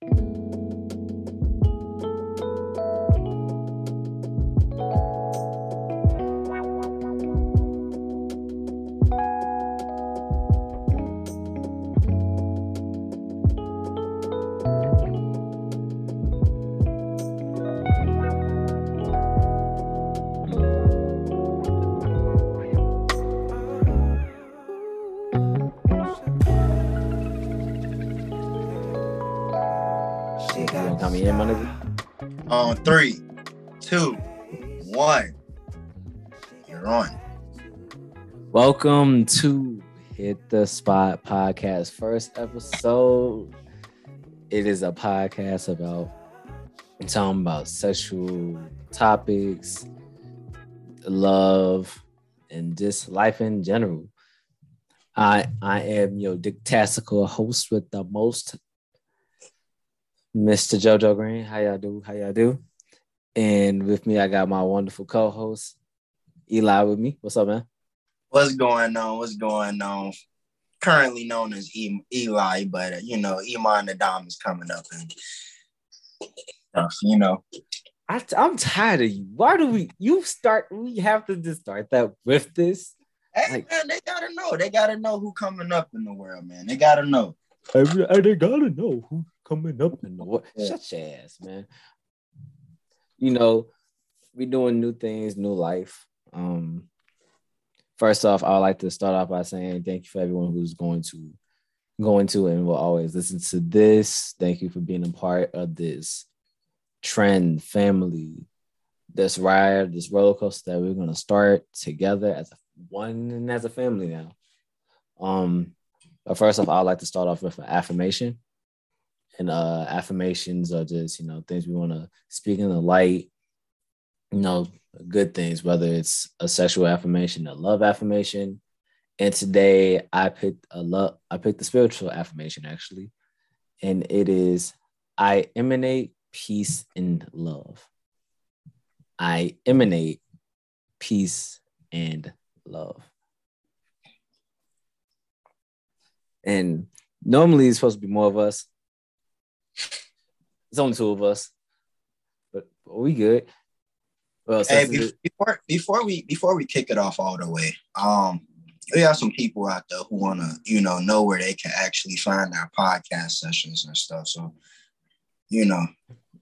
On three, two, one. You're on. Welcome to Hit the Spot Podcast, first episode. It is a podcast about talking about sexual topics, love, and just life in general. I I am your dictastical host with the most Mr. JoJo Green. How y'all do? How y'all do? And with me, I got my wonderful co-host Eli with me. What's up, man? What's going on? What's going on? Currently known as e- Eli, but uh, you know, Iman the Dom is coming up and stuff. You know, I, am tired of you. Why do we? You start. We have to just start that with this. Hey like, man, they gotta know. They gotta know who coming up in the world, man. They gotta know. Every, they gotta know who coming up in the what? Shut your ass, man. You know, we doing new things, new life. Um, first off, I would like to start off by saying thank you for everyone who's going to going to and will always listen to this. Thank you for being a part of this trend, family, this ride, this roller coaster that we're gonna start together as a one and as a family now. Um, but first off, I'd like to start off with an affirmation and uh, affirmations are just you know things we want to speak in the light you know good things whether it's a sexual affirmation a love affirmation. And today i picked a love i picked the spiritual affirmation actually. And it is i emanate peace and love. I emanate peace and love. And normally it's supposed to be more of us it's only two of us, but, we good. Well, hey, before before we before we kick it off all the way, um, we have some people out there who want to you know know where they can actually find our podcast sessions and stuff. So, you know.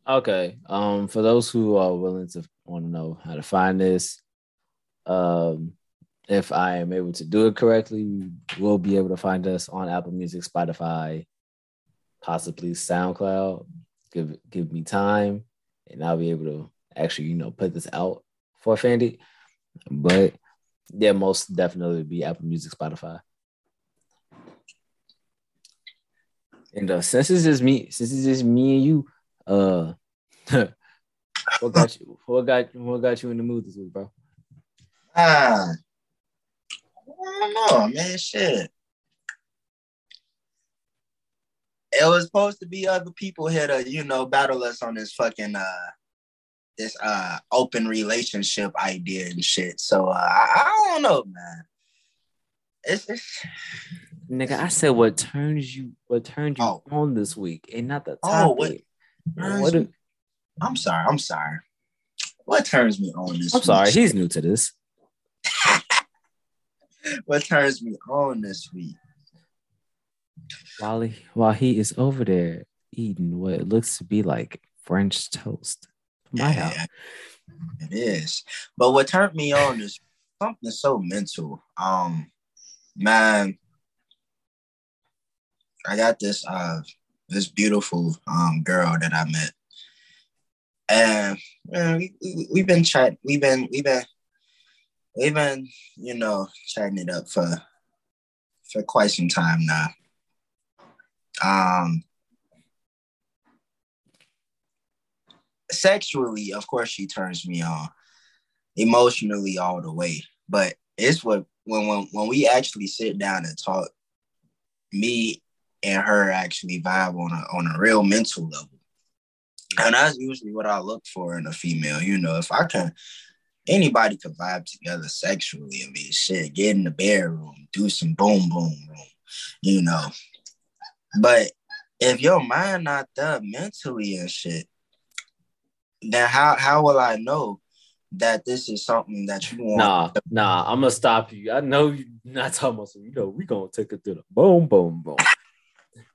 Okay. Um, for those who are willing to want to know how to find this, um, if I am able to do it correctly, we will be able to find us on Apple Music, Spotify, possibly SoundCloud. Give give me time, and I'll be able to actually, you know, put this out for Fandy. But yeah, most definitely be Apple Music, Spotify. And uh, since it's just me, since it's just me and you, uh, what got you? What got what got you in the mood this week, bro? Ah, I don't know, man. Shit it was supposed to be other people here to, you know, battle us on this fucking uh this uh open relationship idea and shit. So uh I, I don't know, man. It's, it's nigga, I said what turns you what turned you oh. on this week and not the topic. Oh, what, what I'm sorry, I'm sorry. What turns me on this I'm week? sorry, he's new to this. what turns me on this week? While he, while he is over there eating what it looks to be like French toast. My yeah, house. It is. But what turned me on is something so mental. Um, man, I got this uh this beautiful um girl that I met. And man, we, we, we've been chatting, we've been we've been we've been, you know, chatting it up for for quite some time now. Um, sexually, of course, she turns me on. Emotionally, all the way. But it's what when when when we actually sit down and talk, me and her actually vibe on a on a real mental level. And that's usually what I look for in a female. You know, if I can anybody can vibe together sexually. I mean, shit, get in the bedroom, do some boom boom room, you know, but if your mind not there mentally and shit, then how how will I know that this is something that you want? Nah, nah, I'm gonna stop you. I know you're not talking about you know, we gonna take it to the boom, boom, boom.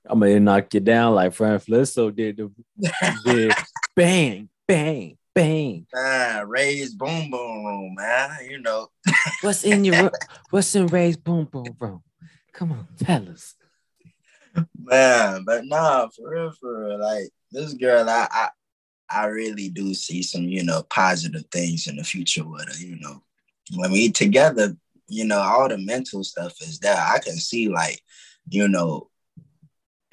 I'm gonna knock you down like Fran Flisso did the did bang, bang, bang. Man, Ray's boom boom room, man. You know. what's in your what's in Ray's boom boom room? Come on, tell us. Man, but nah, for real, for real. Like this girl, I, I I really do see some, you know, positive things in the future with her, you know. When we together, you know, all the mental stuff is there. I can see like, you know,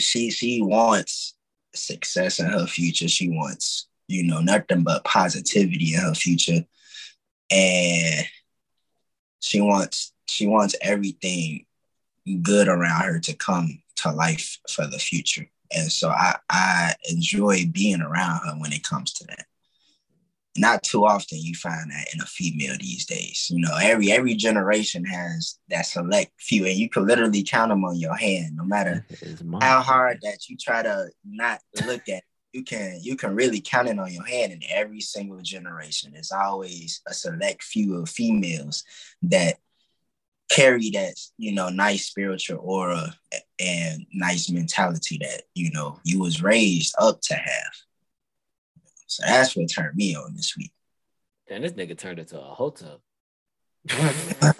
she she wants success in her future. She wants, you know, nothing but positivity in her future. And she wants she wants everything good around her to come to life for the future. And so I, I enjoy being around her when it comes to that. Not too often you find that in a female these days. You know, every every generation has that select few, and you can literally count them on your hand, no matter how hard that you try to not look at. You can you can really count it on your hand in every single generation. There's always a select few of females that carry that you know nice spiritual aura and nice mentality that you know you was raised up to have. So that's what turned me on this week. And this nigga turned into a hotel. this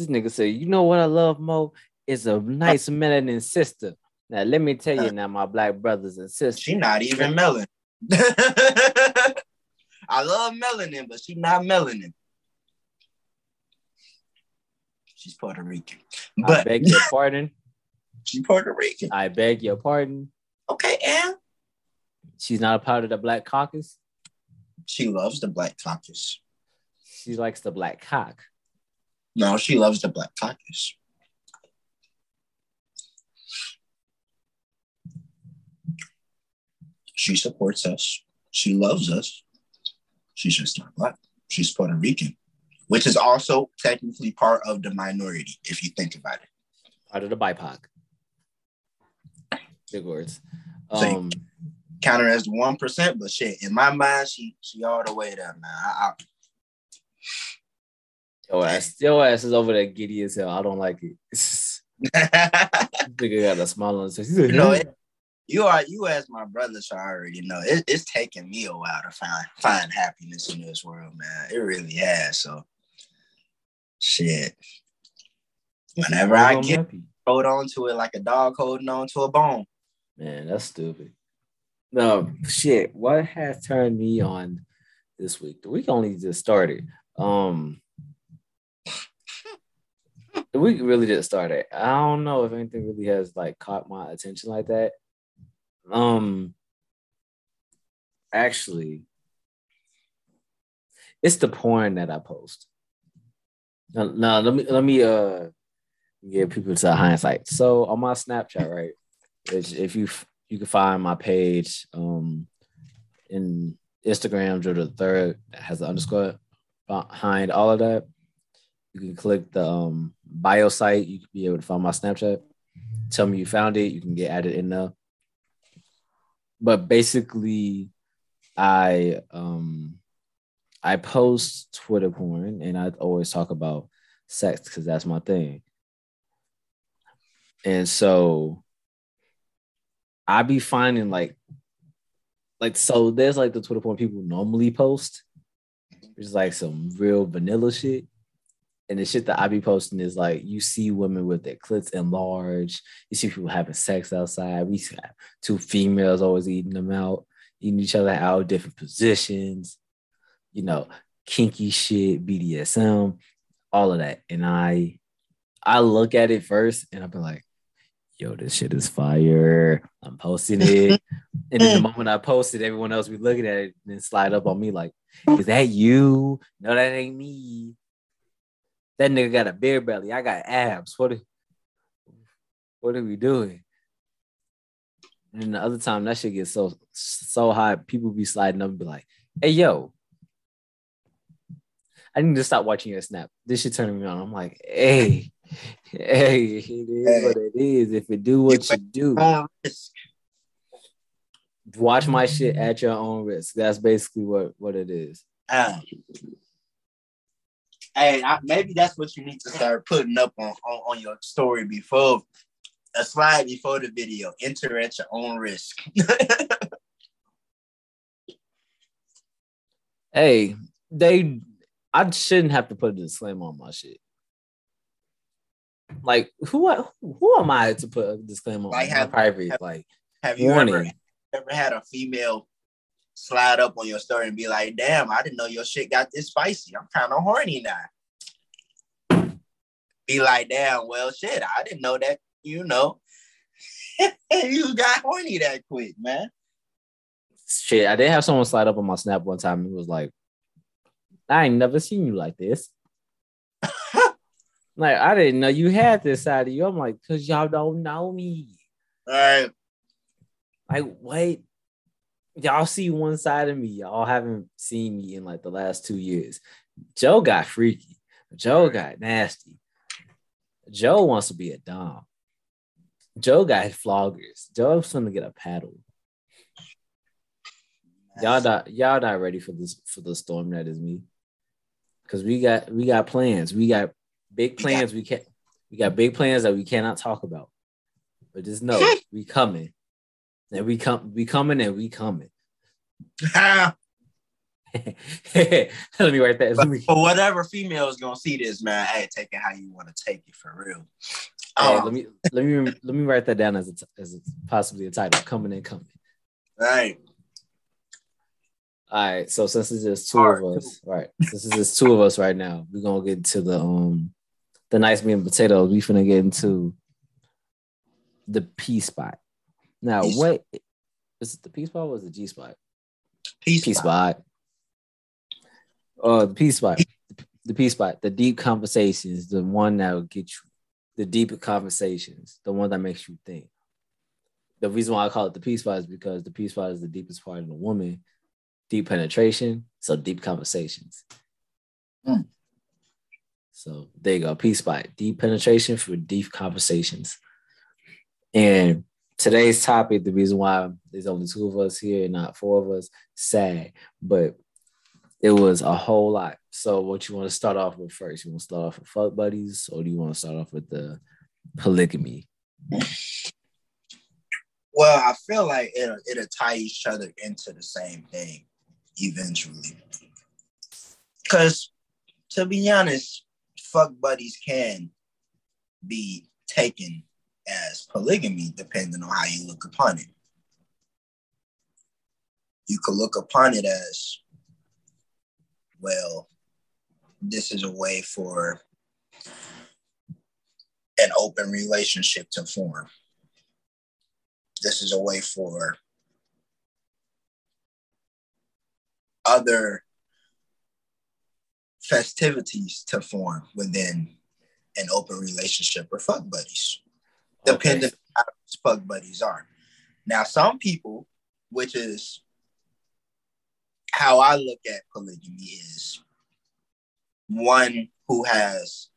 nigga said, "You know what I love, Mo? Is a nice melanin sister." Now let me tell you, now my black brothers and sisters, she not even melanin. I love melanin, but she not melanin. She's Puerto Rican. But I beg your pardon. She's Puerto Rican. I beg your pardon. Okay, and she's not a part of the Black Caucus. She loves the Black Caucus. She likes the Black Cock. No, she loves the Black Caucus. She supports us. She loves us. She's just not black. She's Puerto Rican which is also technically part of the minority if you think about it. Part of the BIPOC. Big words. Um, so count her as the one percent, but shit, in my mind, she she all the way there, man. I, I, your ass, your ass is over there giddy as hell. I don't like it. Nigga got a smile on his face. You know, it, you are you as my brother, so I already know it, it's taking me a while to find find happiness in this world, man. It really has. So Shit. Whenever I get happy. hold on to it like a dog holding on to a bone. Man, that's stupid. No, shit. What has turned me on this week? The week only just started. Um the week really just started. I don't know if anything really has like caught my attention like that. Um actually it's the porn that I post. Now, now let me let me uh give people to hindsight. So on my Snapchat, right? If you you can find my page um in Instagram, Joe the third has the underscore behind all of that. You can click the um, bio site. You can be able to find my Snapchat. Tell me you found it. You can get added in there. But basically, I um I post Twitter porn and I always talk about sex because that's my thing. And so I be finding like like so there's like the Twitter porn people normally post, which is like some real vanilla shit. And the shit that I be posting is like you see women with their clits enlarged, you see people having sex outside. We see two females always eating them out, eating each other out, different positions you know, kinky shit, BDSM, all of that. And I I look at it first and I'll be like, yo, this shit is fire. I'm posting it. and then the moment I post it, everyone else be looking at it and slide up on me like, is that you? No, that ain't me. That nigga got a beer belly. I got abs. What are, what are we doing? And the other time that shit gets so so high, people be sliding up and be like, hey yo, I need to stop watching your snap. This shit turning me on. I'm like, hey, hey, it is hey. what it is. If it do what you, you do, watch my shit at your own risk. That's basically what what it is. Um, hey, I, maybe that's what you need to start putting up on, on, on your story before a slide before the video. Enter at your own risk. hey, they I shouldn't have to put a disclaimer on my shit. Like who who am I to put a disclaimer like on have, my private? Have, like have you warning. ever ever had a female slide up on your story and be like, damn, I didn't know your shit got this spicy. I'm kind of horny now. Be like, damn, well shit, I didn't know that, you know. you got horny that quick, man. Shit, I did have someone slide up on my snap one time and was like, I ain't never seen you like this. like, I didn't know you had this side of you. I'm like, cause y'all don't know me. All right. Like, wait, y'all see one side of me. Y'all haven't seen me in like the last two years. Joe got freaky. Joe got nasty. Joe wants to be a dom. Joe got floggers. Joe's to get a paddle. Y'all not y'all not ready for this for the storm that is me. Cause we got we got plans. We got big plans. We can't we got big plans that we cannot talk about. But just know we coming. And we come we coming and we coming. Let me write that. But for whatever female is gonna see this, man, hey, take it how you want to take it for real. Hey, um, let me let me let me write that down as a, as a, possibly a title. Coming and coming. Right. All right. So since it's just two of us, right? Since it's just two of us right now, we're gonna get into the um the nice meat and potatoes. We finna get into the P spot. Now, P what is it? The P spot was the G spot? P spot. Oh, the P spot. The P spot. The deep conversations. The one that will get you. The deeper conversations. The one that makes you think. The reason why I call it the P spot is because the P spot is the deepest part of the woman. Deep penetration. So deep conversations. Mm. So there you go. P spot. Deep penetration for deep conversations. And today's topic, the reason why there's only two of us here, not four of us, sad, but it was a whole lot. So, what you want to start off with first? You want to start off with fuck buddies, or do you want to start off with the polygamy? Well, I feel like it'll it'll tie each other into the same thing eventually. Because to be honest, fuck buddies can be taken as polygamy, depending on how you look upon it. You could look upon it as, well, this is a way for an open relationship to form. This is a way for other festivities to form within an open relationship or fuck buddies depending okay. on how fuck buddies are. Now, some people, which is how I look at polygamy, is one who has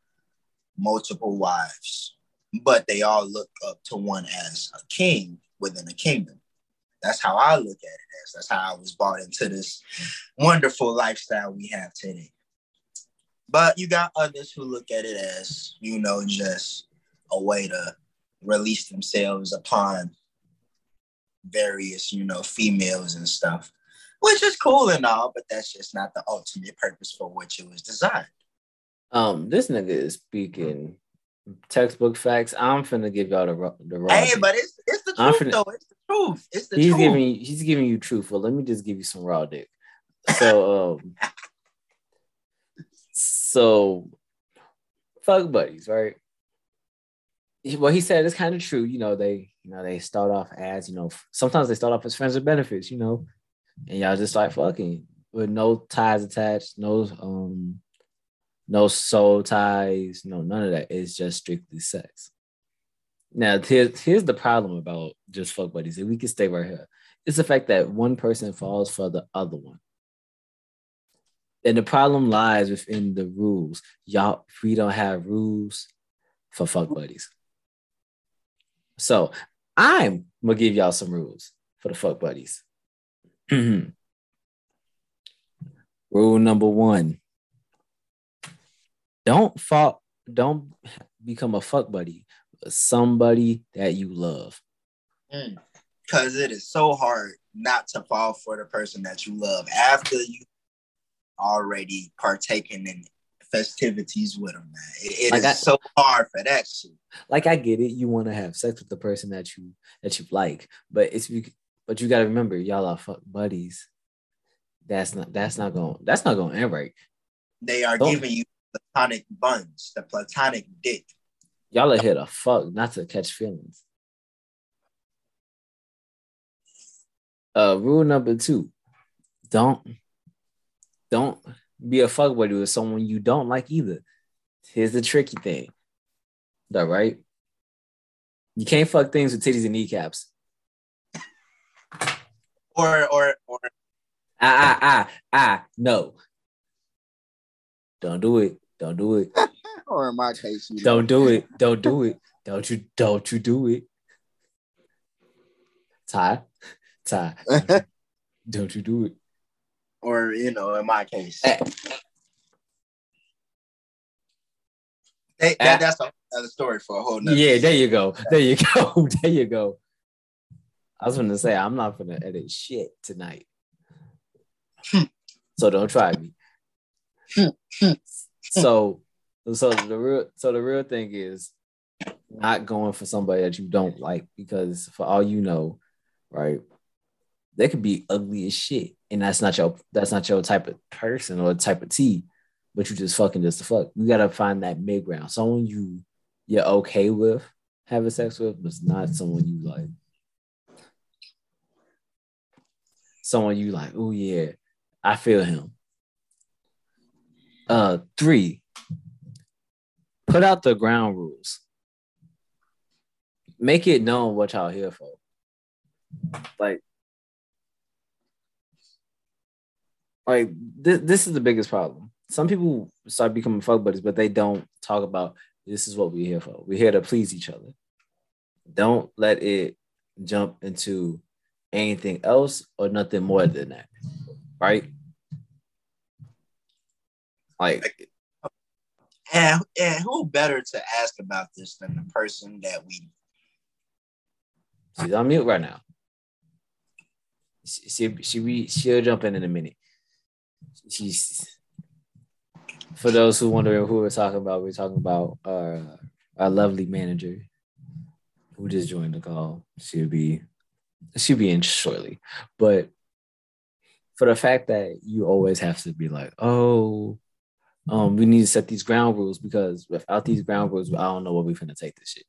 multiple wives, but they all look up to one as a king within a kingdom. That's how I look at it as. That's how I was bought into this wonderful lifestyle we have today. But you got others who look at it as, you know, just a way to release themselves upon various, you know, females and stuff, which is cool and all, but that's just not the ultimate purpose for which it was designed. Um, this nigga is speaking textbook facts. I'm finna give y'all the the raw. Hey, but it's it's the truth finna, though. It's the truth. It's the he's truth. giving he's giving you truth. Well, let me just give you some raw dick. So um, so fuck buddies, right? what he said is kind of true. You know, they you know they start off as you know sometimes they start off as friends with benefits. You know, and y'all just start fucking with no ties attached, no um, no soul ties, no none of that. It's just strictly sex. Now, here's here's the problem about just fuck buddies. If we can stay right here, it's the fact that one person falls for the other one. And the problem lies within the rules. Y'all, we don't have rules for fuck buddies. So I'm gonna give y'all some rules for the fuck buddies. Rule number one: Don't fall. Don't become a fuck buddy. Somebody that you love. Because mm. it is so hard not to fall for the person that you love after you already partaken in festivities with them, man. It, it like is I, so hard for that shit. Like I get it, you want to have sex with the person that you that you like, but it's but you gotta remember, y'all are fuck buddies. That's not that's not going that's not going to end right. They are Don't, giving you platonic buns, the platonic dick. Y'all are here to fuck, not to catch feelings. Uh, rule number two: don't don't be a fuck buddy with someone you don't like either. Here's the tricky thing. that right? You can't fuck things with titties and kneecaps. Or or or ah ah ah ah no. Don't do it. Don't do it. Or in my case, don't do it. Don't do it. Don't you don't you do it. Ty. Ty. don't you do it or you know, in my case. Hey, that, ah. that's another story for a whole nother Yeah, there you go. There you go. there you go. I was gonna say I'm not gonna edit shit tonight. Hmm. so don't try me. Hmm. Hmm. so so the real so the real thing is not going for somebody that you don't like because for all you know, right? They could be ugly as shit and that's not your that's not your type of person or type of tea, but you just fucking just the fuck. You gotta find that mid ground, someone you you're okay with having sex with, but not someone you like. Someone you like, oh yeah, I feel him. Uh, three, put out the ground rules. Make it known what y'all here for. Like like this, this is the biggest problem. Some people start becoming fuck buddies, but they don't talk about this is what we're here for. We're here to please each other. Don't let it jump into anything else or nothing more than that. Right? Like and, and who better to ask about this than the person that we She's on mute right now. She she she she'll jump in in a minute she's for those who wondering who we're talking about, we're talking about our our lovely manager who just joined the call. She'll be she'll be in shortly. But for the fact that you always have to be like, oh, um, we need to set these ground rules because without these ground rules, I don't know what we're gonna take this shit.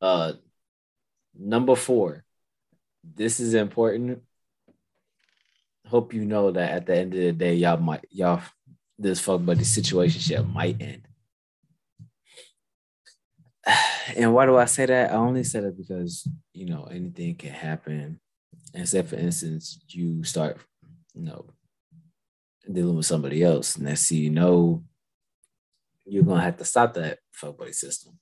Uh number four. This is important hope you know that at the end of the day, y'all might y'all this fuck buddy situation shit might end. And why do I say that? I only said it because you know anything can happen. And say for instance, you start, you know, dealing with somebody else, and thing you know, you're gonna have to stop that fuck buddy system.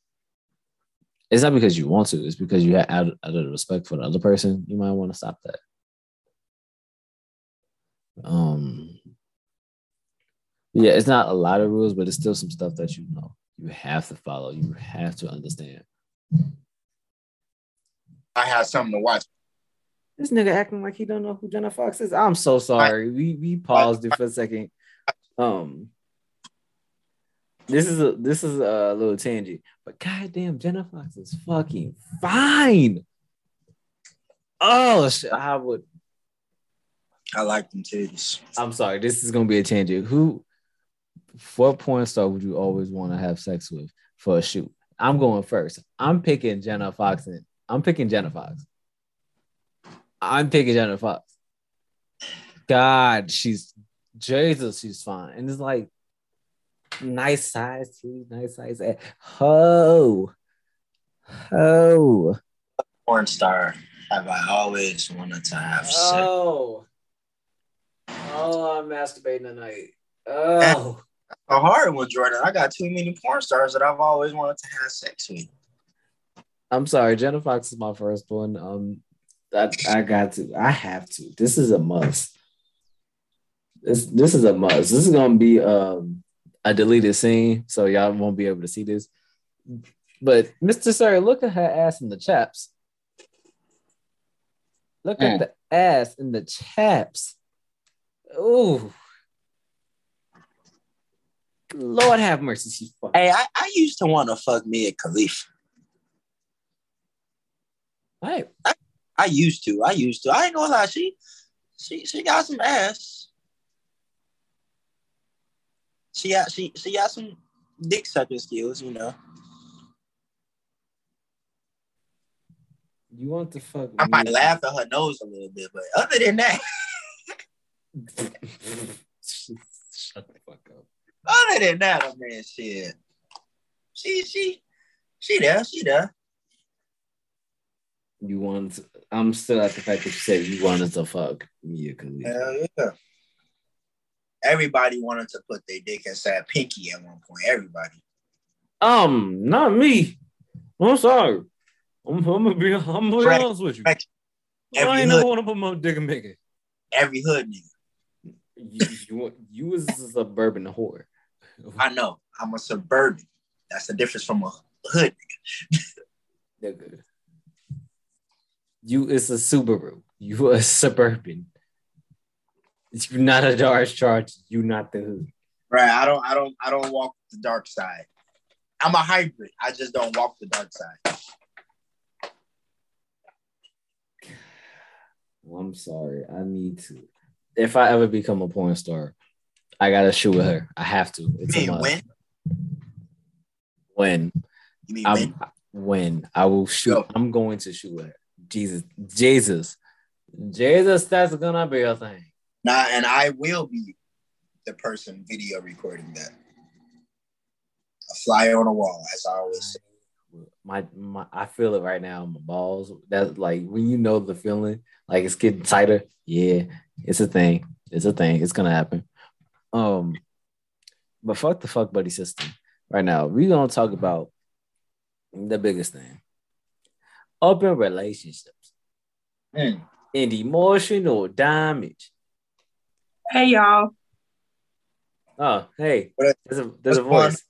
It's not because you want to, it's because you have out, out of respect for the other person, you might want to stop that. Um, yeah, it's not a lot of rules, but it's still some stuff that you know you have to follow. You have to understand. I have something to watch. This nigga acting like he don't know who Jenna Fox is. I'm so sorry. we we paused it for a second. Um, this is a this is a little tangent, but goddamn, Jenna Fox is fucking fine. Oh, shit, I would I like them titties. I'm sorry, this is gonna be a tangent. Who, what porn star would you always want to have sex with for a shoot? I'm going first. I'm picking Jenna Fox. And I'm picking Jenna Fox. I'm picking Jenna Fox. God, she's Jesus, she's fine, and it's like nice size, too, nice size. Ho, ho. Porn star have I always wanted to have sex? Oh, Oh, I'm masturbating tonight. Oh. a hard one, Jordan. I got too many porn stars that I've always wanted to have sex with. I'm sorry, Jenna Fox is my first one. Um, I, I got to. I have to. This is a must. This this is a must. This is gonna be um a deleted scene, so y'all won't be able to see this. But Mr. Sir, look at her ass in the chaps. Look mm. at the ass in the chaps. Ooh. Lord have mercy. She's Hey, I, I used to want to fuck Mia Khalifa. Right. I, I used to. I used to. I ain't gonna lie. She she she got some ass. She got she she got some dick sucking skills, you know. You want to fuck? I might laugh at her nose a little bit, but other than that, shut the fuck up. Other than that, oh, I mean, shit, she she she there, she there. You want? I'm still at the fact that you said you wanted to fuck Mia Khalifa. Hell yeah. Everybody wanted to put their dick inside Pinky at one point. Everybody. Um, not me. I'm sorry. I'm, I'm gonna be. I'm gonna be honest with you. Every I ain't never want to put my dick in Pinky. Every hood nigga. You, you, you was a suburban whore. I know. I'm a suburban. That's the difference from a hood nigga. You is a Subaru. You a suburban. You're not a Dodge Charge. You not the hood. Right. I don't. I don't. I don't walk the dark side. I'm a hybrid. I just don't walk the dark side. Well, I'm sorry. I need to. If I ever become a porn star, I gotta shoot with her. I have to. It's a must. when? When? You mean I'm, when? When I will shoot. Go. I'm going to shoot with her. Jesus, Jesus, Jesus. That's gonna be a thing. Nah, and I will be the person video recording that. A flyer on the wall, as I always say. My, my I feel it right now. My balls. That's like when you know the feeling, like it's getting tighter. Yeah, it's a thing. It's a thing. It's gonna happen. Um, but fuck the fuck buddy system. Right now, We're gonna talk about the biggest thing: open relationships mm. and emotional damage Hey y'all. Oh, hey. There's a there's a voice.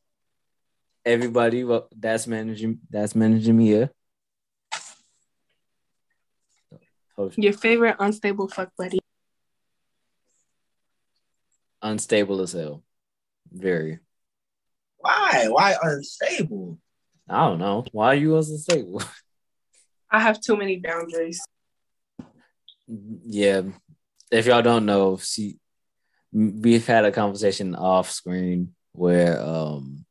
Everybody, well, that's managing that's manager Mia here. Your favorite unstable fuck buddy. Unstable as hell. Very. Why? Why unstable? I don't know. Why are you unstable? I have too many boundaries. Yeah. If y'all don't know, she we've had a conversation off screen where um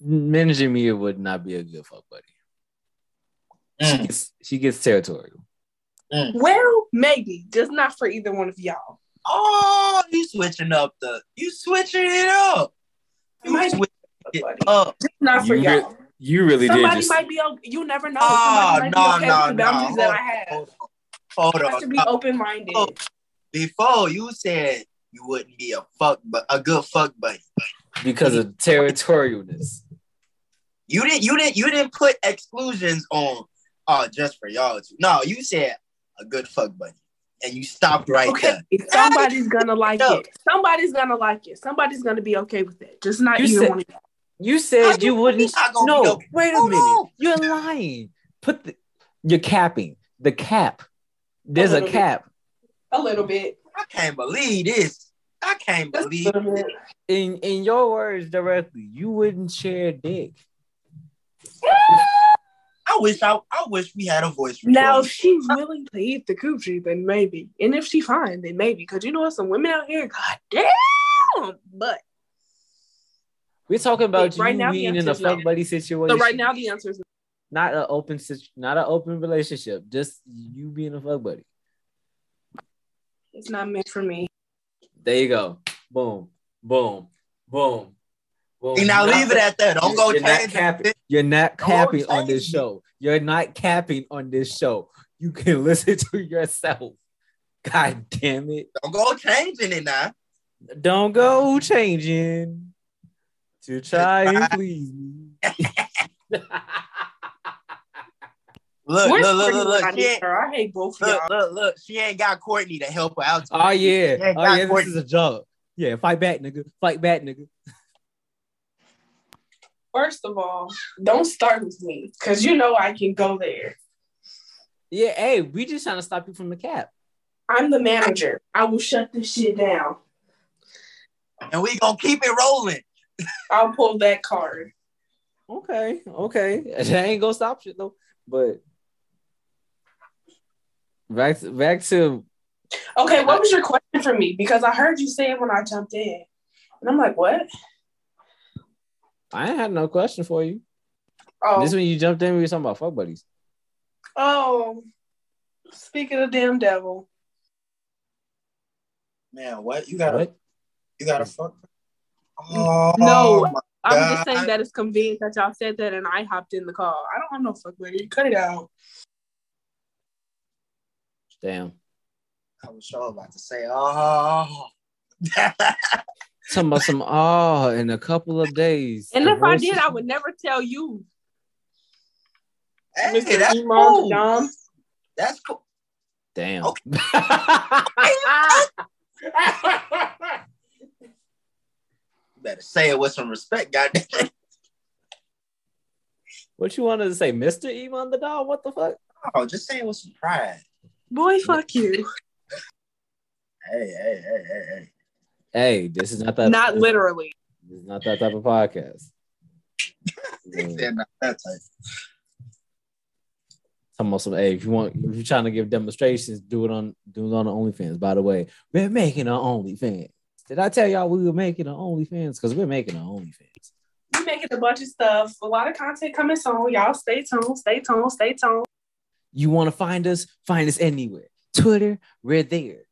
manager Mia would not be a good fuck buddy. Mm. She, gets, she gets territorial. Mm. Well, maybe just not for either one of y'all. Oh, you switching up the you switching it up. You might switching it up. Just not for you y'all. Re- you really Somebody did. Ah, Somebody might be. You never know. Oh, no, no, no, no. Hold, that I have. Hold, hold, hold on. have to be open minded before you said you wouldn't be a fuck, but a good fuck buddy because of territorialness. You didn't. You didn't. You didn't put exclusions on. Oh, just for y'all. Two. No, you said a good fuck buddy, and you stopped right okay. there. Somebody's gonna like it. Somebody's gonna like it. Somebody's gonna be okay with it. Just not you either said, one. Of you said you wouldn't. No, okay. wait a minute. You're lying. Put the. You're capping the cap. There's a, a cap. Bit. A little bit. I can't believe this. I can't believe it. In in your words directly, you wouldn't share dick. I wish I, I wish we had a voice. Recording. Now, if she's willing to eat the coochie, then maybe. And if she's fine, then maybe. Because you know, some women out here, god damn, but we're talking about right you now, being in a fuck buddy situation. So right now, the answer is not an open, not an open relationship. Just you being a fuck buddy. It's not meant for me. There you go. Boom, boom, boom. boom. And now leave it at that. Don't go you're not capping. You're not capping on this show. You're not capping on this show. You can listen to yourself. God damn it. Don't go changing it now. Don't go changing to try and please me. Look, Where's look, look, look, look. I She ain't. I hate both look, y'all. look, look. She ain't got Courtney to help her out. oh yeah. Yeah, Oh got yeah, this is a joke. Yeah, fight back, nigga. Fight back, nigga. First of all, don't start with me because you know I can go there. Yeah, hey, we just trying to stop you from the cap. I'm the manager. I will shut this shit down. and we gonna keep it rolling. I'll pull that card. Okay, okay. That ain't gonna stop shit though. But back to, back to Okay, what was your question for me? Because I heard you say it when I jumped in. And I'm like, what? I ain't had no question for you. Oh, This when you jumped in, we were talking about fuck buddies. oh. Speaking of damn devil. Man, what you gotta What? you got a fuck? Oh, No. I'm God. just saying that it's convenient that y'all said that and I hopped in the call. I don't have no fuck buddy. Cut it out. Damn. I was sure about to say, oh. Talking about some oh in a couple of days. And if I did, I would never tell you. hey, Mr. that's Iman cool. Dom. That's cool. Damn. Okay. You better say it with some respect, goddamn. what you wanted to say, Mr. Iman the dog? What the fuck? Oh, just say it with some pride. Boy, fuck you. Hey, hey, hey, hey, hey. Hey, this is not that Not this- literally. This is not that type of podcast. He Yeah. not that type. Talking about some, hey, if you want, if you're trying to give demonstrations, do it on, do it on the OnlyFans. By the way, we're making an OnlyFans. Did I tell y'all we were making an OnlyFans? Because we're making an OnlyFans. We're making a bunch of stuff. A lot of content coming soon. Y'all stay tuned. Stay tuned. Stay tuned. You want to find us? Find us anywhere. Twitter, we're there.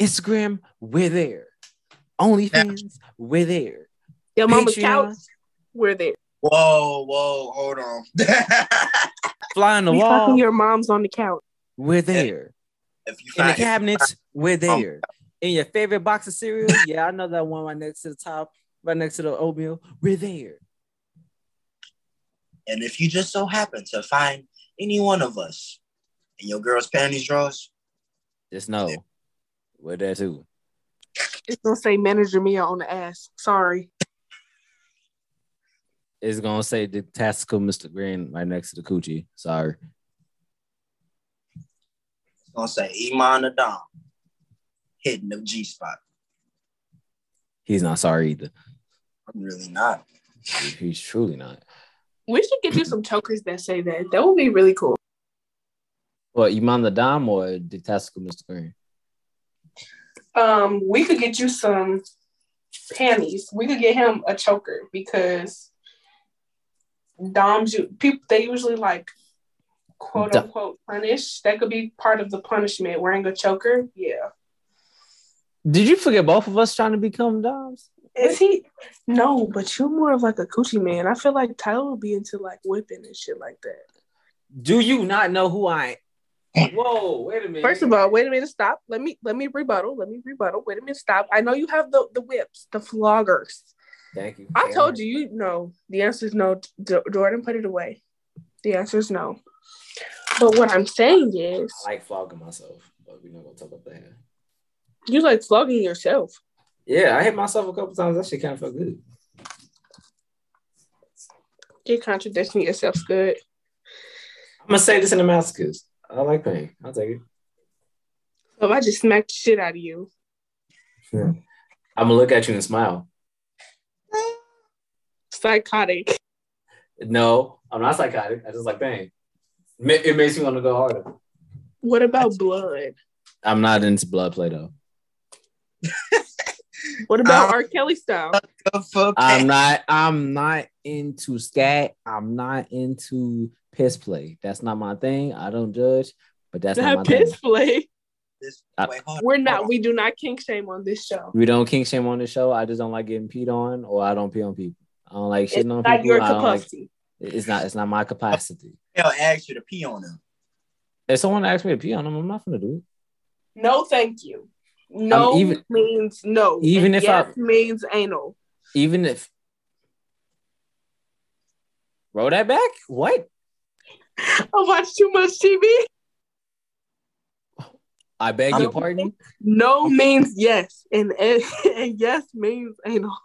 Instagram, we're there. OnlyFans, we're there. Your mama's Patreon, couch. We're there. Whoa, whoa, hold on. fly on the We wall, fucking your mom's on the couch. we're there. if you In the find cabinets, we're there. In your favorite box of cereal, yeah, I know that one right next to the top, right next to the oatmeal, we're there. and if you just so happen to find any one of us in your girl's panties drawers, Just know, we're there too. It's gonna say manager Mia on the ass. Sorry. It's gonna say the tactical Mr. Green right next to the coochie. Sorry. it's gonna say Iman Adam hitting the G spot. He's not sorry either. I'm really not. He's truly not. We should get you some chokers that say that. That would be really cool. What, Iman the Dom or the tactical Mr. Green? Um, we could get you some panties. We could get him a choker because Doms you people they usually like quote unquote punish. That could be part of the punishment, wearing a choker. Yeah. Did you forget both of us trying to become Doms? Is he no, but you're more of like a coochie man. I feel like Tyler would be into like whipping and shit like that. Do you not know who I am? Whoa, wait a minute. First of all, wait a minute, stop. Let me let me rebuttal. Let me rebuttal. Wait a minute, stop. I know you have the the whips, the floggers. thank you. I told you, you know. The answer is no. D- Jordan, put it away. The answer is no. But what I'm saying is, I like flogging myself, but we're not gonna talk about that. You like flogging yourself. Yeah, I hit myself a couple times. That shit kind of felt good. You're contradicting yourself. Good. I'm gonna say this in the masochist. I like pain. I'll take it. So if I just smacked shit out of you, I'm gonna look at you and smile. psychotic. No, I'm not psychotic. I just like pain. It makes me want to go harder. What about blood? I'm not into blood play though. What about Um, R. Kelly style? I'm not. I'm not into scat. I'm not into piss play. That's not my thing. I don't judge, but that's not my That piss thing. play. This, I- wait, on, We're not. We do not kink shame on this show. We don't kink shame on the show. I just don't like getting peed on, or I don't pee on people. I don't like It's shitting on not people. your I don't like- it's not. It's not my capacity. They'll ask you to pee on them. If someone asks me to pee on them, I'm not gonna do it. No, thank you. No Um, even- means no. even and if I- means anal. Even if roll that back, what? I watch too much TV. I beg Um, your pardon. No means yes, and, and, and yes means anal.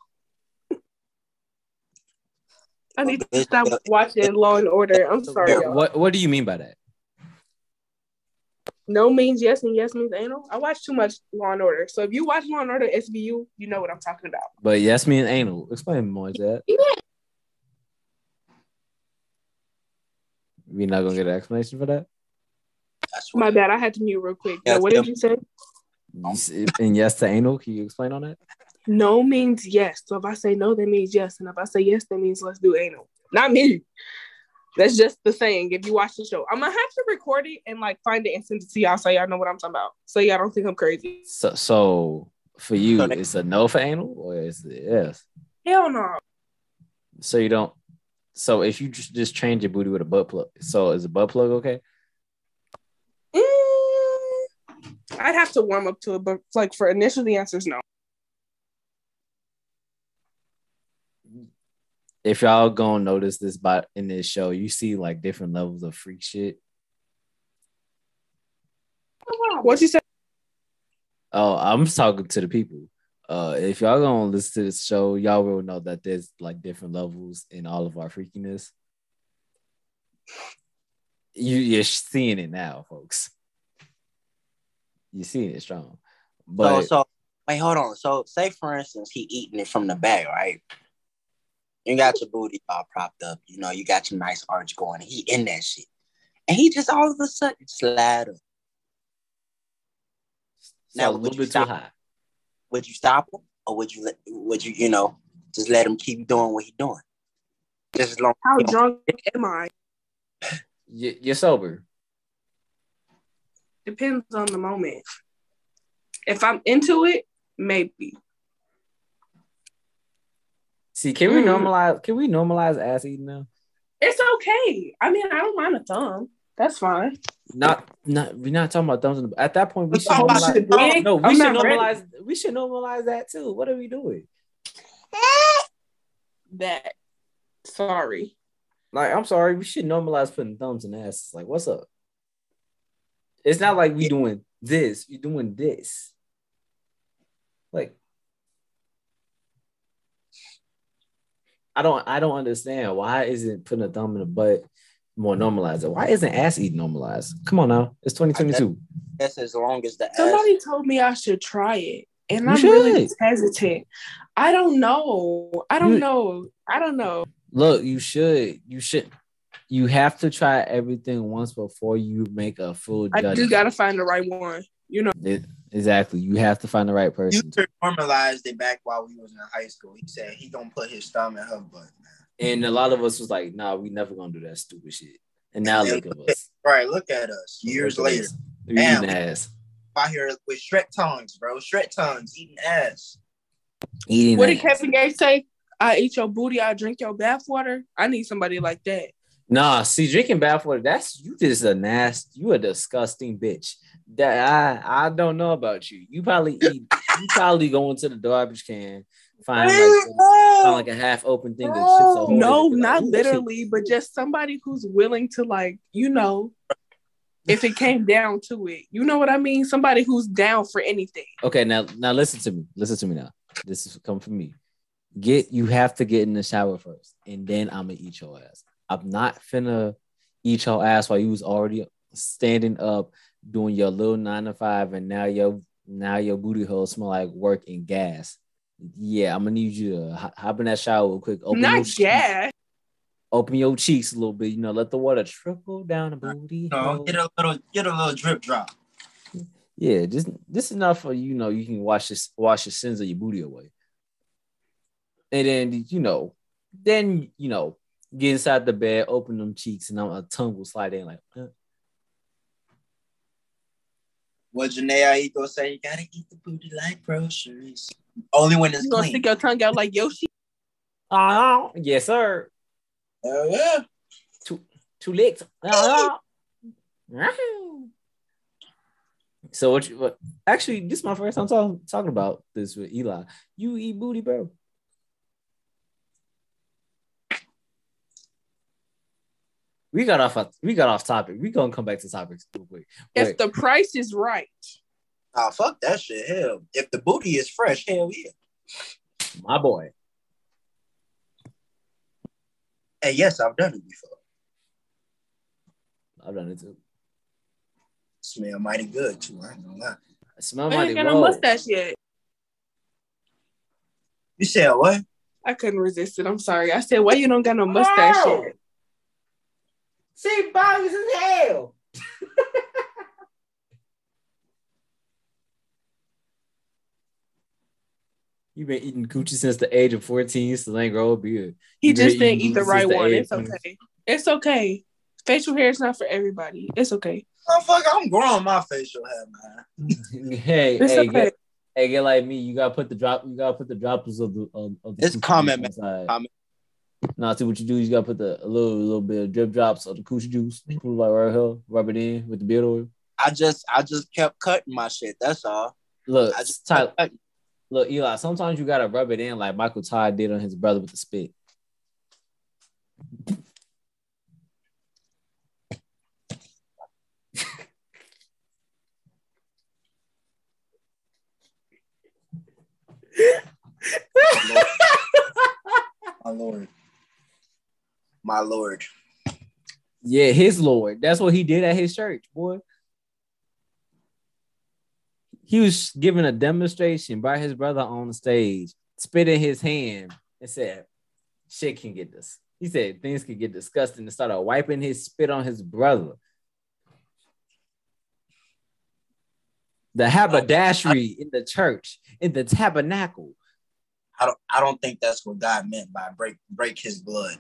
I need to stop watching Law and Order. I'm sorry, y'all. What What do you mean by that? No means yes, and yes means anal. I watch too much Law and Order. So if you watch Law and Order SVU, you know what I'm talking about. But yes means anal. Explain more, that. We're not gonna get an explanation for that. My bad. I had to mute real quick. Yeah, what did yeah. you say? And yes to anal. Can you explain on that? No means yes. So if I say no, that means yes. And if I say yes, that means let's do anal. Not me. That's just the saying. If you watch the show, I'm gonna have to record it and like find it and send it to y'all so y'all know what I'm talking about. So y'all don't think I'm crazy. So, so for you, So they- it's a no for anal, or is it yes? Hell no. So you don't. So if you just just change your booty with a butt plug, so is a butt plug okay? Mm, I'd have to warm up to it, but like for initial, the answer is no. If y'all gonna notice this by in this show, you see like different levels of freak shit. What you say? Oh, I'm talking to the people. Uh, if y'all gonna listen to this show, y'all will know that there's like different levels in all of our freakiness. You you're seeing it now, folks. You're seeing it strong. But so, so wait, hold on. So say for instance, he eating it from the bag, right? You got your booty all propped up, you know, you got your nice arch going, he in that shit. And he just all of a sudden slide up. now a would little you bit too stop? high. Would you stop him? Or would you let would you, you know, just let him keep doing what he doing? Just as long How you drunk am I? You're sober. Depends on the moment. If I'm into it, maybe. See, can we Mm. normalize? Can we normalize ass eating now? It's okay. I mean, I don't mind a thumb. That's fine. Not, not. We're not talking about thumbs in the. At that point, we should normalize. No, we I'm should not ready. normalize. We should normalize that too. What are we doing? That. Sorry. Like, I'm sorry, we should normalize putting thumbs in asses. Like, what's up? It's not like we doing this. You're doing this. Like, I don't. I don't understand why isn't putting a thumb in the butt more normalized? Why isn't ass eating normalized? Come on now, it's 2022. that's as long as the ass Somebody told me I should try it. And You I'm really hesitant. I don't know. I don't You- know. I don't know. Look, you should. You should. You have to try everything once before you make a full I judgment. just gotta find the right one. You know. It- exactly. You have to find the right person. You normalized it back while we was in high school. He said he gonna put his thumb in her butt, man. And a lot of us was like, nah, we never gonna do that stupid shit. And now look at us. Right, look at us. Years Look at later. us. We Damn. eating ass. Out here with Shrek tongues, bro. Shrek tongues, eating ass. Eating What did ass. Kevin Gates say? I eat your booty, I drink your bathwater. I need somebody like that. Nah, see, drinking bathwater, that's you just a nasty, you a disgusting bitch. That I I don't know about you. You probably eat, you probably go into the garbage can, find like find like a half open thing of chips. No, and like, not shit literally, but just somebody who's willing to like, you know, if it came down to it. You know what I mean? Somebody who's down for anything. Okay, now now listen to me. Listen to me now. This is come from me. Get you have to get in the shower first, and then I'm gonna eat your ass. I'm not finna eat your ass while you was already standing up doing your little nine to five, and now your now your booty hole smell like work and gas. Yeah, I'm gonna need you to hop- hop in that shower real quick. Open your not cheeks- Open your cheeks a little bit. You know, let the water trickle down the booty. No, hole. get a little, get a little drip drop. Yeah, just this enough for you know you can wash this wash the sins of your booty away. And then you know, then you know, get inside the bed, open them cheeks, and I'm, a tongue will slide in like uh, What Jhené Aiko say? You gotta eat the booty like groceries. Only when it's You gonna clean. stick your tongue out like Yoshi? uh-oh yes, sir. Hell yeah. Two two legs. Ah, So what? You, what? Actually, this is my first time talking talking about this with Eli. You eat booty, bro. We got off. We got off topic. We gonna come back to topics real quick. If the price is right. Ah, fuck that shit. Hell, if the booty is fresh, hell yeah. My boy. And yes, I've done it before. I've done it too. Smell mighty good too. I ain't gonna lie. I smell I mighty ain't got well. no mustache yet. You said what? I couldn't resist it. I'm sorry. I said, why you don't got no mustache Oh! yet? See, bogus as hell. You've been eating coochie since the age of 14, still ain't grow a beard. He You just didn't eat the right one. age It's okay. It's okay. Facial hair is not for everybody. It's okay. Oh fuck, I'm growing my facial hair, man. hey, It's hey, okay. get, hey, get like me. You gotta put the drop. You gotta put the droppers of the of, of the It's coochie common, man. inside. Common. Nah, see what you do. You gotta put the a little little bit of drip drops of the coochie juice. Mm-hmm. Put it like right here, rub it in with the beard oil. I just I just kept cutting my shit. That's all. Look, I just Tyler, look, Eli. Sometimes you gotta rub it in like Michael Todd did on his brother with the spit. My lord. My lord. Yeah, his Lord. That's what he did at his church, boy. He was giving a demonstration by his brother on the stage, spit in his hand, and said, Shit can get this. He said things can get disgusting and started wiping his spit on his brother. The haberdashery in the church, in the tabernacle. I don't I don't think that's what God meant by break break his blood.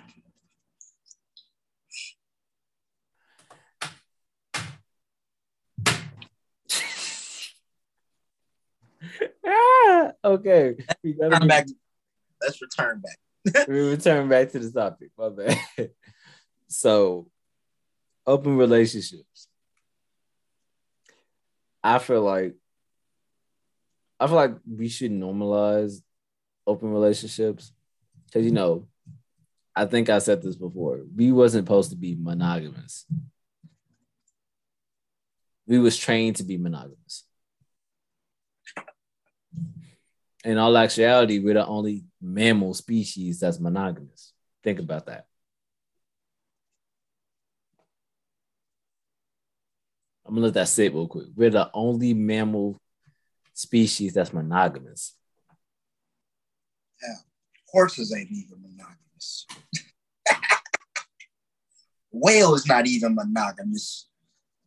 Ah, okay. We gotta back. Let's return back. we return back to the topic. My bad. So, open relationships. I feel like I feel like we should normalize open relationships because you know, I think I said this before. We wasn't supposed to be monogamous. We was trained to be monogamous. In all actuality, we're the only mammal species that's monogamous. Think about that. I'm gonna let that sit real quick. We're the only mammal species that's monogamous. Yeah, Horses ain't even monogamous. Whale is not even monogamous.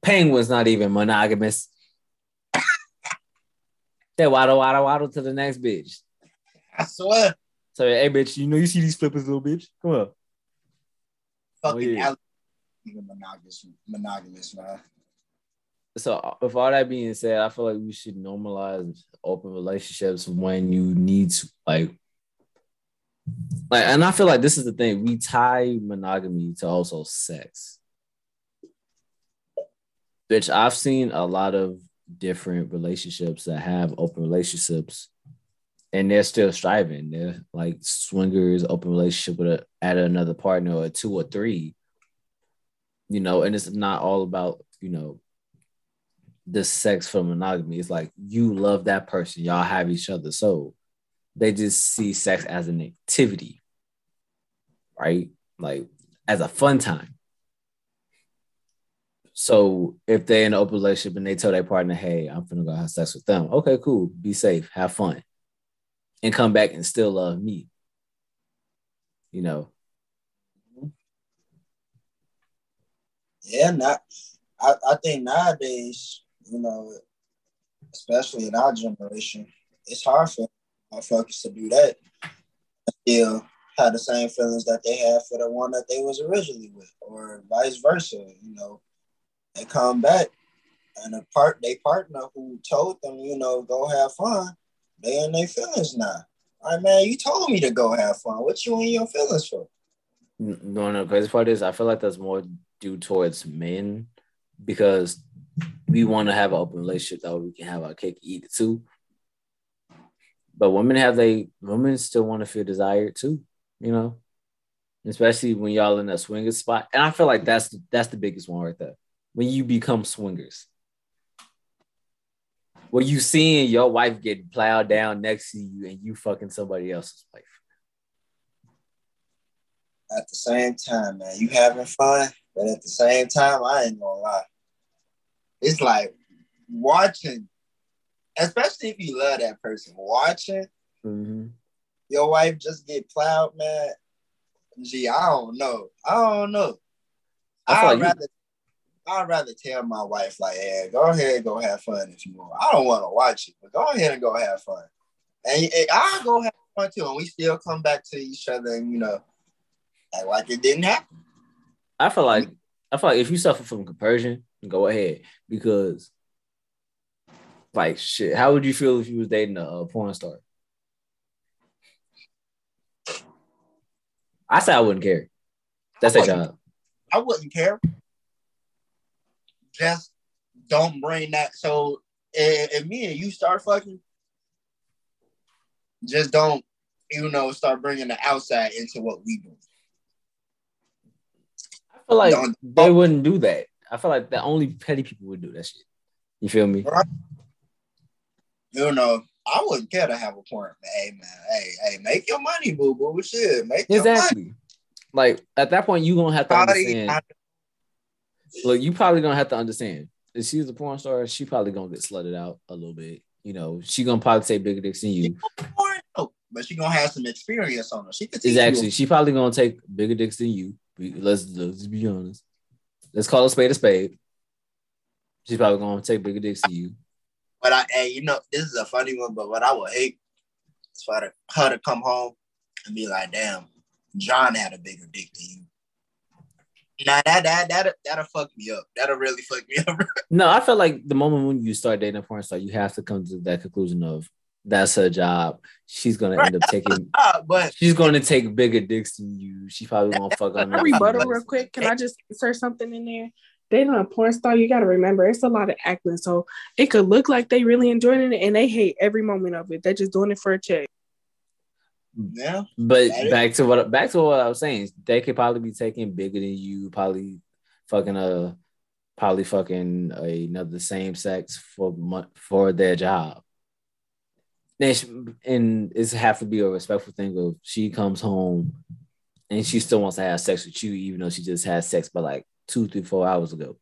Penguin's not even monogamous. They waddle, waddle, waddle to the next bitch. I swear. So, hey, bitch, you know you see these flippers, little bitch. Come on. Fucking Oh, yeah. monogamous monogamous, man. So, uh, with all that being said, I feel like we should normalize open relationships when you need to, like, like, and I feel like this is the thing we tie monogamy to also sex. Bitch, I've seen a lot of different relationships that have open relationships and they're still striving. They're like swingers, open relationship with a, add another partner or two or three, you know, and it's not all about, you know, the sex for monogamy. It's like you love that person, y'all have each other. So they just see sex as an activity, right? Like as a fun time. So if they're in an open relationship and they tell their partner, hey, I'm gonna go have sex with them, okay, cool, be safe, have fun, and come back and still love me. You know, Yeah, not. I, I think nowadays, you know, especially in our generation, it's hard for motherfuckers to do that. Still have the same feelings that they had for the one that they was originally with, or vice versa. You know, they come back and the part they partner who told them, you know, go have fun, they in their feelings now. All right, man, you told me to go have fun. What you in your feelings for? no, no, crazy part is I feel like that's more due towards men because we want to have an open relationship that we can have our cake eat too. But women have they women still want to feel desired too, you know, especially when y'all in a swinger spot. And I feel like that's that's the biggest one right there. When you become swingers, when you seeing your wife get plowed down next to you and you fucking somebody else's wife. At the same time, man, you having fun, but at the same time, I ain't gonna lie. It's like watching, especially if you love that person, watching Mm-hmm. your wife just get plowed, man. Gee, I don't know. I don't know. I'd rather I'd rather tell my wife, like, hey, go ahead and go have fun if you want. I don't want to watch it, but go ahead and go have fun. And, and I'll go have fun too. And we still come back to each other and, you know, act like it didn't happen. I feel like I feel like if you suffer from compersion, go ahead because like shit. How would you feel if you was dating a, a porn star? I say I wouldn't care. That's a job. I wouldn't care. Just don't bring that. So if, if me and you start fucking, just don't, you know, start bringing the outside into what we do. I feel like Don't- they wouldn't do that. I feel like the only petty people would do that shit. You feel me? You know, I wouldn't care to have a point. Hey man, hey, hey, make your money, boo boo. Shit, make your money. Exactly. Like at that point, you gonna have to understand. Look, you probably gonna have to understand. If she's a porn star, she probably gonna get slutted out a little bit. You know, she gonna probably say bigger dicks than you. porn, oh, but she gonna have some experience on her. She could Exactly. you. She probably gonna take bigger dicks than you. Let's let's be honest. Let's call a spade a spade. She's probably gonna take bigger dicks than you. But I, hey, you know, this is a funny one. But what I would hate is for her, her to come home and be like, "Damn, John had a bigger dick than you." Nah, that that that that'll fuck me up. That'll really fuck me up. No, I feel like the moment when you start dating a porn star, you have to come to that conclusion of that's her job. She's gonna end up taking. Ah, but She's gonna take bigger dicks than you. She probably won't fuck on. Can I rebuttal real quick? Can I just insert something in there? Dating a porn star, you got to remember it's a lot of acting. So it could look like they really enjoying it and they hate every moment of it. They're just doing it for a check. Yeah, But That is- back to what back to what I was saying, they could probably be taking bigger than you, probably fucking a probably fucking another same sex for for their job. And, sh- and it's have to be a respectful thing of she comes home and she still wants to have sex with you, even though she just had sex by like two, three, four hours ago.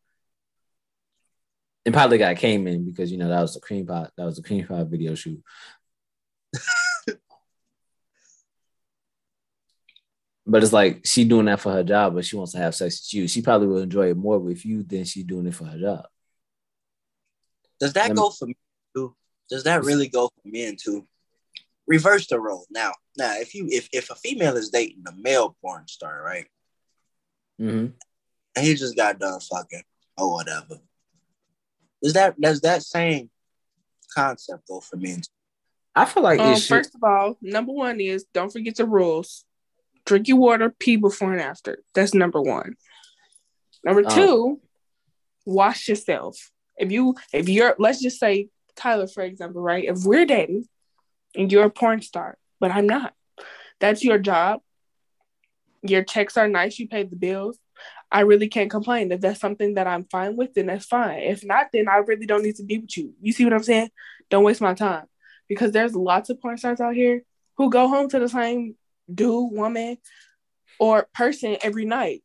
And probably got came in because you know that was the cream pot, that was the cream pot video shoot. But it's like she doing that for her job, but she wants to have sex with you. She probably will enjoy it more with you than she doing it for her job. does that go for me too? Does that really go for men too? Reverse the role now. Now, if you if if a female is dating a male porn star, right, Mm-hmm. and he just got done fucking or whatever, does that does that same concept go for men? Too? I feel like Um, it should. first of all, number one is don't forget the rules. Drink your water, pee before and after. That's number one. Number Oh. two, wash yourself. If you if you're let's just say Tyler, for example, right? If we're dating and you're a porn star, but I'm not, that's your job. Your checks are nice, you pay the bills. I really can't complain. If that's something that I'm fine with, then that's fine. If not, then I really don't need to be with you. You see what I'm saying? Don't waste my time because there's lots of porn stars out here who go home to the same dude, woman, or person every night.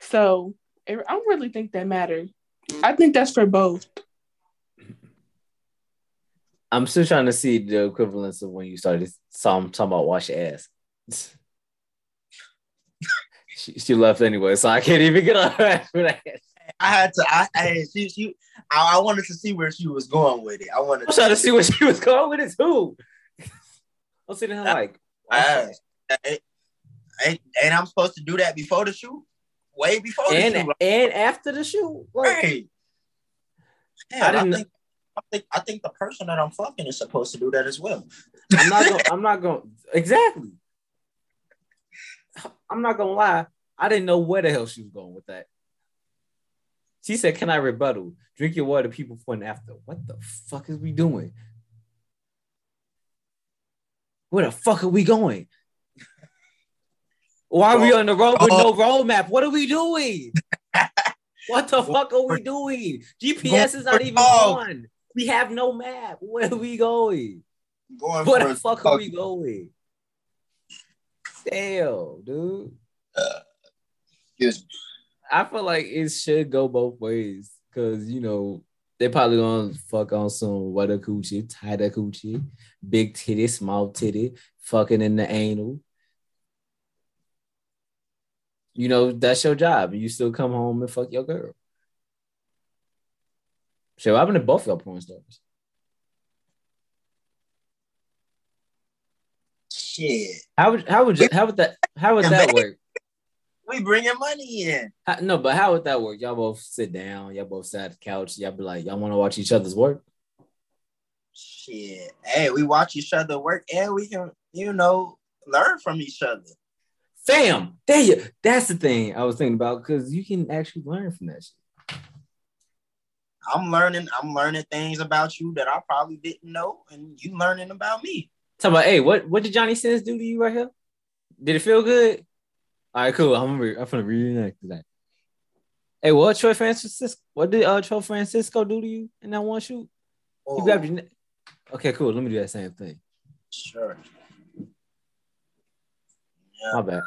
So I don't really think that matters. I think that's for both. I'm still trying to see the equivalence of when you started saw him talking about wash your ass. she, she left anyway, so I can't even get on her after that. I had to. I, I she, she I, I wanted to see where she was going with it. I wanted I'm trying to see where she was going with it too. I'm sitting here like, wash your ass. ain't, ain't, ain't I'm supposed to do that before the shoot? Way before the and shoot. and after the shoot, like. Hell, I didn't- think I think I think the person that I'm fucking is supposed to do that as well. I'm not gonna, I'm not going exactly. I'm not gonna lie. I didn't know where the hell she was going with that. She said, "Can I rebuttal? Drink your water, people and after." What the fuck is we doing? Where the fuck are we going? Why are we on the road with no roadmap? What are we doing? what the fuck are we doing? GPS is not even on. We have no map. Where are we going? Going Where the fuck are we going? Damn, dude. Me. I feel like it should go both ways because you know they're probably gonna fuck on some weather coochie, tighter coochie, big titty, small titty, fucking in the anal. You know that's your job, you still come home and fuck your girl. Shit, what happened to both your porn stars? Shit. How would how would you, how would that how would that work? We bringing money in. How- no, but how would that work? Y'all both sit down, y'all both sat at the couch, y'all be like, y'all want to watch each other's work. Shit. Hey, we watch each other work and we can, you know, learn from each other. Fam, there you. That's the thing I was thinking about because you can actually learn from that shit. I'm learning, I'm learning things about you that I probably didn't know, and you learning about me. Talk about, hey, what what did Johnny Sins do to you right here? Did it feel good? All right, cool. I'm gonna re- I'm gonna reenact that. Hey, what Troy Francisco? What did uh Troy Francisco do to you in that one shoot? He Oh, grabbed your. Okay, cool. Let me do that same thing. sure. My bad.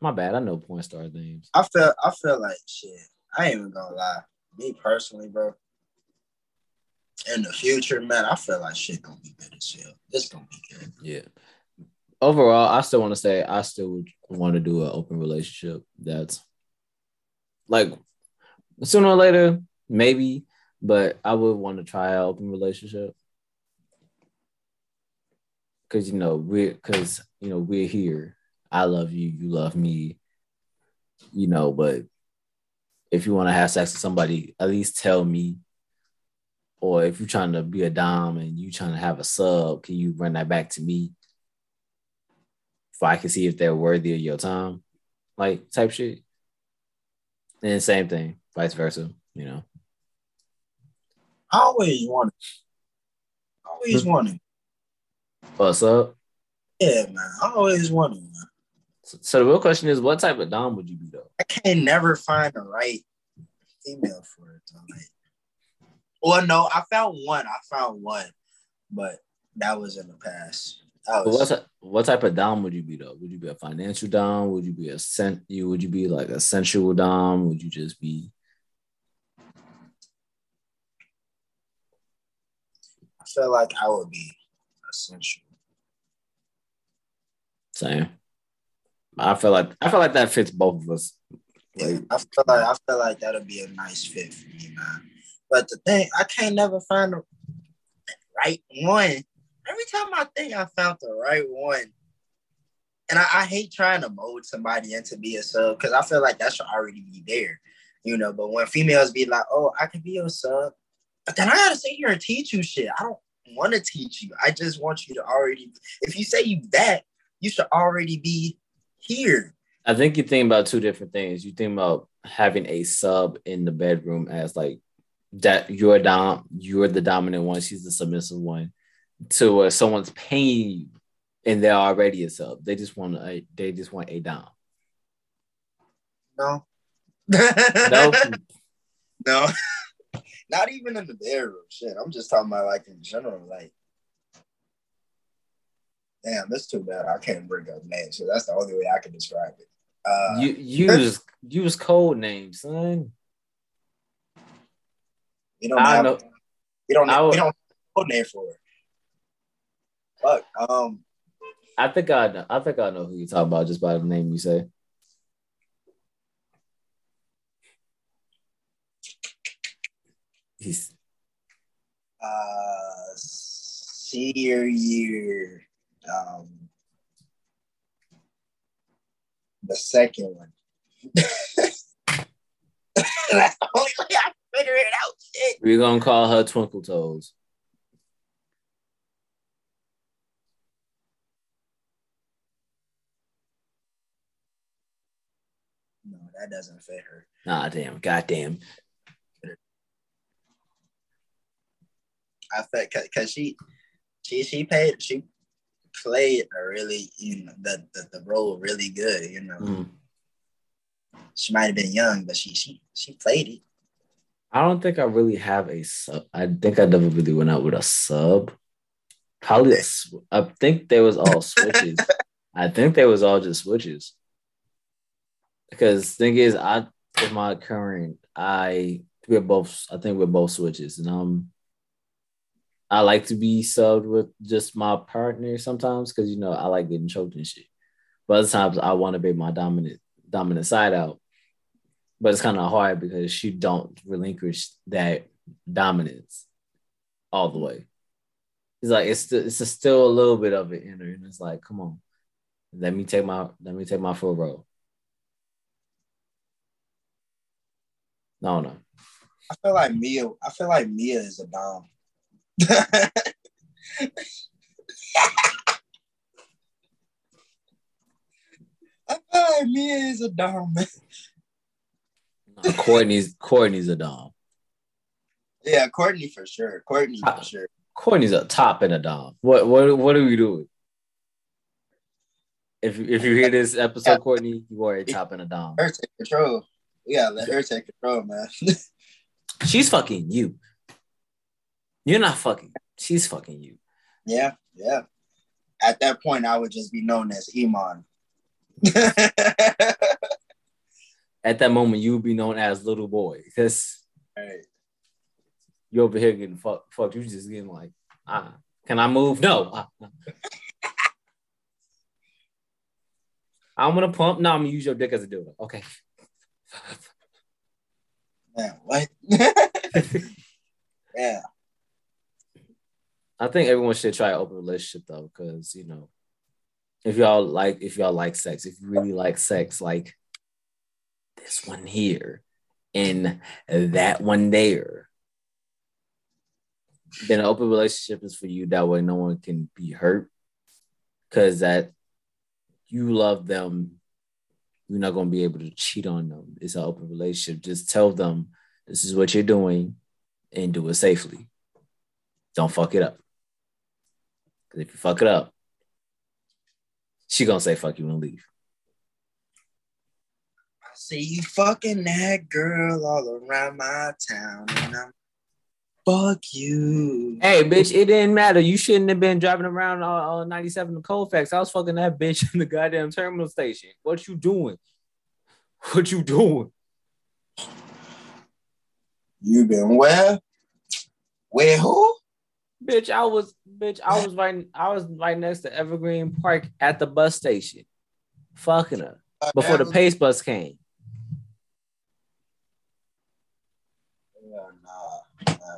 My bad. I know porn star names. I feel, I feel like shit. I ain't even gonna lie. Me personally, bro. In the future, man, I feel like shit gonna be good as hell. It's gonna be good. Yeah. Overall, I still want to say I still would want to do an open relationship. That's like sooner or later, maybe, but I would want to try an open relationship. Cause you know, we're cause you know, we're here. I love you, you love me, you know, but if you want to have sex with somebody, at least tell me. Or if you're trying to be a dom and you trying to have a sub, can you run that back to me? So I can see if they're worthy of your time, like type shit. And same thing, vice versa, you know. I always wanted. Always wanted. What's up? Yeah, man. I always wanted, man. So, so the real question is, what type of dom would you be though? I can't never find the right female for it. Though. Like, well, no, I found one. I found one, but that was in the past. Was, what type, of dom would you be though? Would you be a financial dom? Would you be a sen- you? Would you be like a sensual dom? Would you just be I feel like I would be essential. Same? I feel like I feel like that fits both of us. Yeah, I feel like I feel like that'll be a nice fit for me, man. But the thing, I can't never find the right one. Every time I think I found the right one, and I, I hate trying to mold somebody into be a sub because I feel like that should already be there, you know. But when females be like, "Oh, I can be your sub," but then I gotta sit here and teach you shit. I don't want to teach you. I just want you to already. If you say you that, you should already be here. I think you think about two different things. You think about having a sub in the bedroom as like that you're dom, you're the dominant one, she's the submissive one. To where someone's paying you and they're already a sub. They just want a they just want a dom. No. No, No, not even in the bedroom. Shit, I'm just talking about like in general. Like, damn, that's too bad. I can't bring up names, so that's the only way I can describe it. Uh, you use use code names, son. You don't I have, know. You don't, would- don't have code name for it. Fuck. Um, I think I know, I think I know who you're talking about just by the name you say. He's uh, senior year, um, the second one. That's the only way I can figure it out. Shit. We're gonna call her Twinkle Toes. No, that doesn't fit her. Nah, damn, goddamn. I fit because she, she, she paid, she played a really you know the the, the role really good. You know, mm. she might have been young, but she she she played it. I don't think I really have a sub. I think I never really went out with a sub. Probably, I think they was all switches. I think they was all just switches. Because thing is, I with my current, I we're both. I think we're both switches, and um, I like to be subbed with just my partner sometimes because you know I like getting choked and shit. But other times I want to be my dominant dominant side out, but it's kind of hard because she don't relinquish that dominance all the way. It's like it's still, it's still a little bit of it in her, and it's like, come on, let me take my let me take my full role. No, no. I feel like Mia. I feel like Mia is a dom. I like Mia is a dom. Courtney's Courtney's a dom. Yeah, Courtney for sure. Courtney for uh, sure. Courtney's a top and a dom. What what what are we doing? If if you hear this episode, yeah. Courtney, you are a top and a dom. Her take control. Yeah, let her take control, man. She's fucking you. You're not fucking. She's fucking you. Yeah, yeah. At that point, I would just be known as Iman. At that moment, you would be known as little boy because right. you over here getting fucked. Fuck, you just getting like, ah, can I move? No. Ah, I'm gonna pump. No, I'm gonna use your dick as a dildo. Okay. Man, what? yeah. I think everyone should try an open relationship though, because you know, if y'all like, if y'all like sex, if you really like sex, like this one here and that one there, then an open relationship is for you. That way, no one can be hurt, because that you love them you're not to be able to cheat on them. It's an open relationship. Just tell them this is what you're doing and do it safely. Don't fuck it up. Because if you fuck it up, she gonna say fuck you and leave. I see you fucking that girl all around my town, and I'm fuck you. Hey, bitch, it didn't matter. You shouldn't have been driving around on, 97 in Colfax. I was fucking that bitch in the goddamn terminal station. What you doing? What you doing? You been where? Where who? Bitch, I was bitch, I was right I was right next to Evergreen Park at the bus station. Fucking her. Before the pace bus came.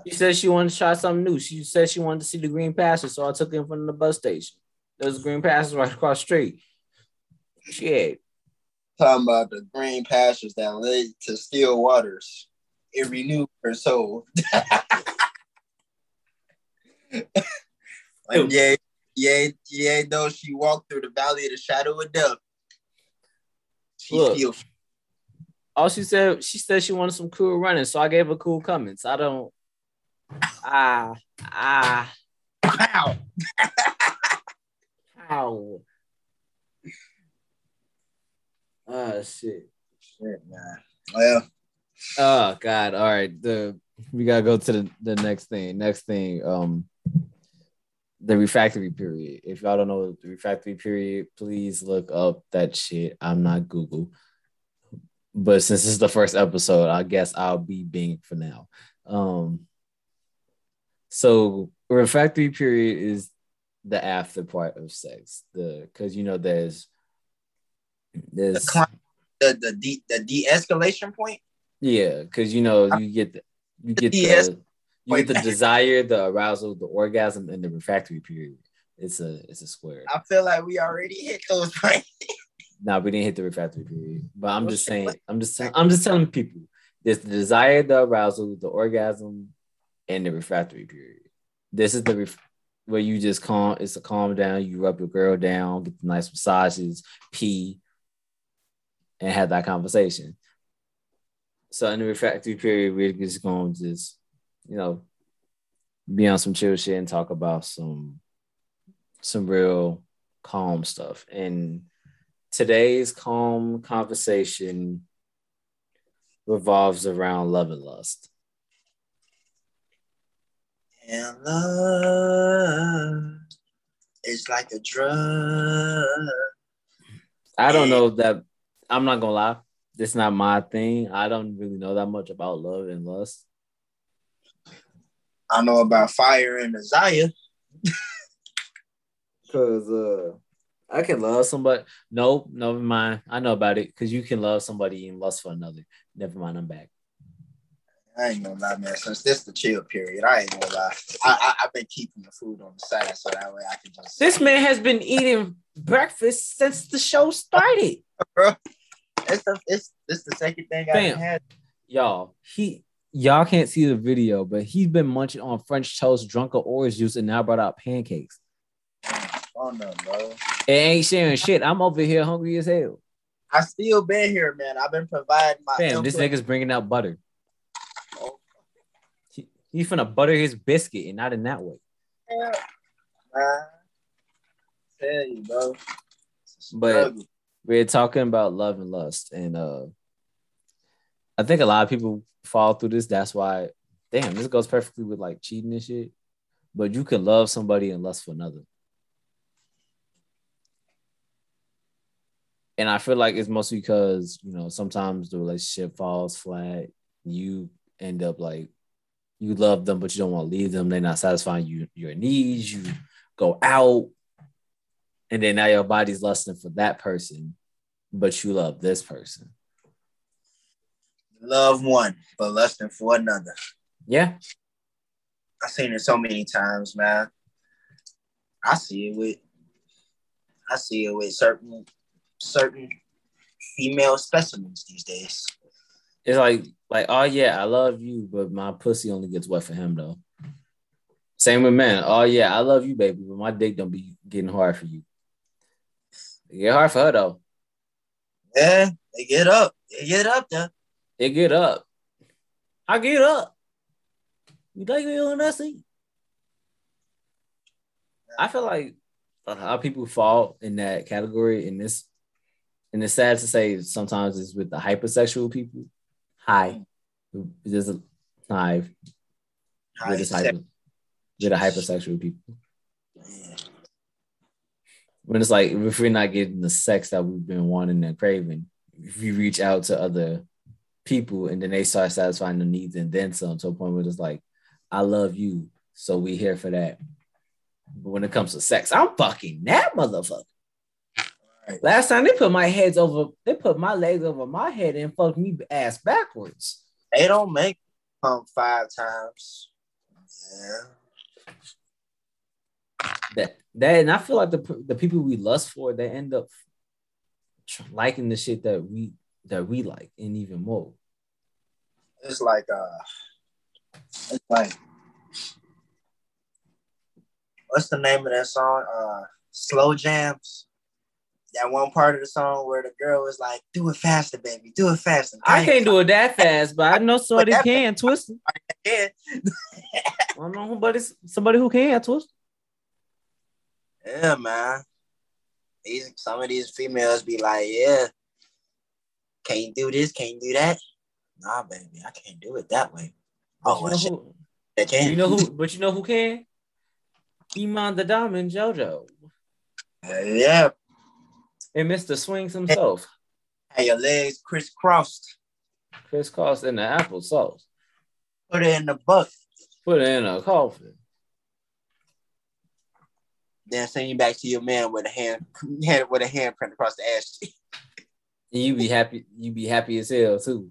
She said she wanted to try something new. She said she wanted to see the green pastures, so I took her in front of the bus station. There's green pastures right across the street. Shit. Talking about the green pastures that led to still waters. It renewed her soul. like, yeah, yeah, yeah, though she walked through the valley of the shadow of death. She Look, feels all she said, she said she wanted some cool running, so I gave her cool comments. I don't Ah, ah. Pow. Pow. Oh shit. Shit, man. Well. Oh God. All right. The we gotta go to the, the next thing. Next thing. Um the refractory period. If y'all don't know the refractory period, please look up that shit. I'm not Google. But since this is the first episode, I guess I'll be Bing for now. Um so refractory period is the after part of sex. The because you know there's there's the the the, de- the de-escalation point. Yeah, because you know you get the you get the, you get the desire, the arousal, the orgasm, and the refractory period. It's a it's a square. I feel like we already hit those points. no, we didn't hit the refractory period. But I'm just saying, I'm just saying, I'm just telling people there's the desire, the arousal, the orgasm, and the refractory period. This is the ref- where you just calm. It's a calm down. You rub your girl down, get the nice massages, pee, and have that conversation. So in the refractory period, we're just going to just, you know, be on some chill shit and talk about some some real calm stuff. And today's calm conversation revolves around love and lust. And love is like a drug. I don't know that I'm not gonna lie. It's not my thing. I don't really know that much about love and lust. I know about fire and desire. Cause uh I can love somebody. Nope, never mind. I know about it because you can love somebody and lust for another. Never mind, I'm back. I ain't gonna lie, man. Since this the chill period, I ain't gonna lie. I, I have been keeping the food on the side so that way I can just. This man has been eating breakfast since the show started. Bro, it's the it's this the second thing I had. Y'all, he y'all can't see the video, but he's been munching on French toast, drunk of orange juice, and now brought out pancakes. Oh no, bro. It ain't sharing shit. I'm over here hungry as hell. I still been here, man. I've been providing my. Damn, this nigga's bringing out butter. Oh. He, he's finna butter his biscuit and not in that way. Yeah, man. Tell you, bro. But we're talking about love and lust, and uh, I think a lot of people fall through this. That's why, damn, this goes perfectly with like cheating and shit. But you can love somebody and lust for another. and I feel like it's mostly because you know sometimes the relationship falls flat. You end up like you love them, but you don't want to leave them. They're not satisfying you your needs. You go out, and then now your body's lusting for that person, but you love this person. Love one, but lusting for another. Yeah, I've seen it so many times, man. I see it with I see it with certain certain female specimens these days. It's like like oh yeah, I love you, but my pussy only gets wet for him though. Same with men. Oh yeah, I love you, baby, but my dick don't be getting hard for you. It get hard for her though. Yeah, they get up. They get up there. They get up. I get up. You like me on that seat? I feel like a lot of people fall in that category in this and it's sad to say sometimes it's with the hypersexual people. Hi, there's a hi. With this hyper, with the hypersexual people. When it's like if we're not getting the sex that we've been wanting and craving, if we reach out to other people and then they start satisfying the needs and then some to a point where it's like, I love you, so we here for that. But when it comes to sex, I'm fucking that motherfucker. Right. Last time they put my heads over, they put my legs over my head and fucked me ass backwards. They don't make pump five times. Yeah. That that and I feel like the the people we lust for, they end up liking the shit that we that we like and even more. It's like uh, it's like what's the name of that song? Uh, slow jams that one part of the song where the girl is like, "Do it faster, baby, do it faster." I can't do it that fast, but I know somebody can twist it. I can. I don't know but it's somebody who can twist. Yeah, man. These some of these females be like, "Yeah, can't do this, can't do that." Nah, baby, I can't do it that way. Oh, you know who, can. You know who? But you know who can? Iman the Diamond JoJo. Uh, yeah, and Mr. Swings himself. Hey, your legs crisscrossed. Crisscrossed in the applesauce. Put it in the bucket. Put it in a coffin. Then send you back to your man with a hand, hand with a handprint across the. And you be happy, you be happy as hell too,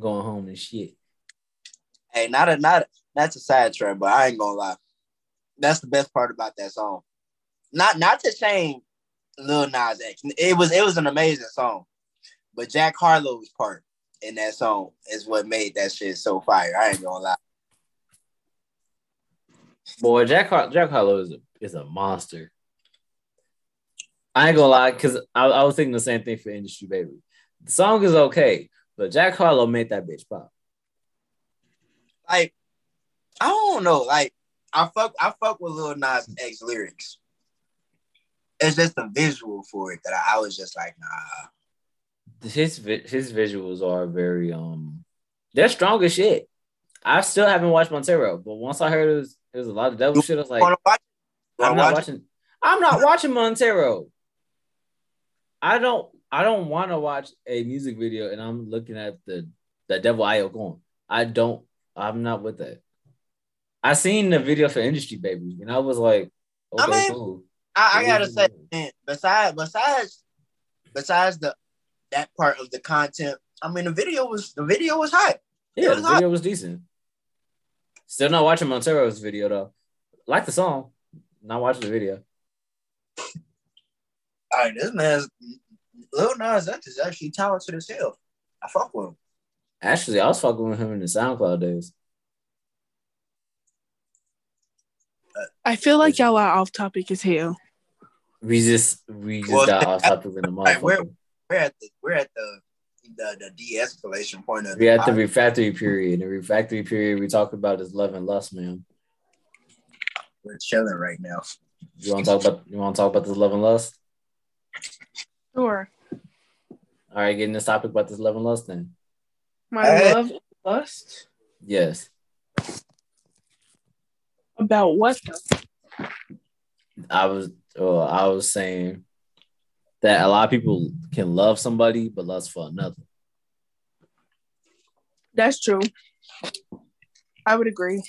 going home and shit. Hey, not a not a, that's a side trend, but I ain't gonna lie. That's the best part about that song. Not not to shame Lil Nas X. It was it was an amazing song, but Jack Harlow's part in that song is what made that shit so fire. I ain't gonna lie. Boy, Jack Har- Jack Harlow is a is a monster. I ain't gonna lie, cause I, I was thinking the same thing for Industry Baby. The song is okay, but Jack Harlow made that bitch pop. Like, I don't know. Like, I fuck I fuck with Lil Nas X lyrics. It's just the visual for it that I, I was just like, nah. His his visuals are very um, they're strong as shit. I still haven't watched Montero, but once I heard it was, it was a lot of devil shit, I was like, I'm not watch watching. I'm not watching Montero. I don't. I don't want to watch a music video and I'm looking at the the devil eye going. I don't. I'm not with that. I seen the video for Industry Baby, and I was like, okay, I mean, cool. I, I gotta say, man, besides besides besides the that part of the content, I mean, the video was the video was hot. Yeah, was the video was decent. Still not watching Montero's video though. Like the song, not watching the video. All right, this man's Lil Nas X is actually talented as hell. I fuck with him. Actually, I was fucking with him in the SoundCloud days. I feel like y'all are off topic as hell. We just we just well, got off topic in the motherfucker. We're, we're at the we're at the the, the de-escalation point of we're at the refractory period. The refractory period we talk about is love and lust, man. We're chilling right now. You want to talk about you want to talk about this love and lust? Sure. All right, getting this topic about this love and lust then. My hey. love and lust. Yes. About what? I was uh, I was saying that a lot of people can love somebody but lust for another. That's true. I would agree.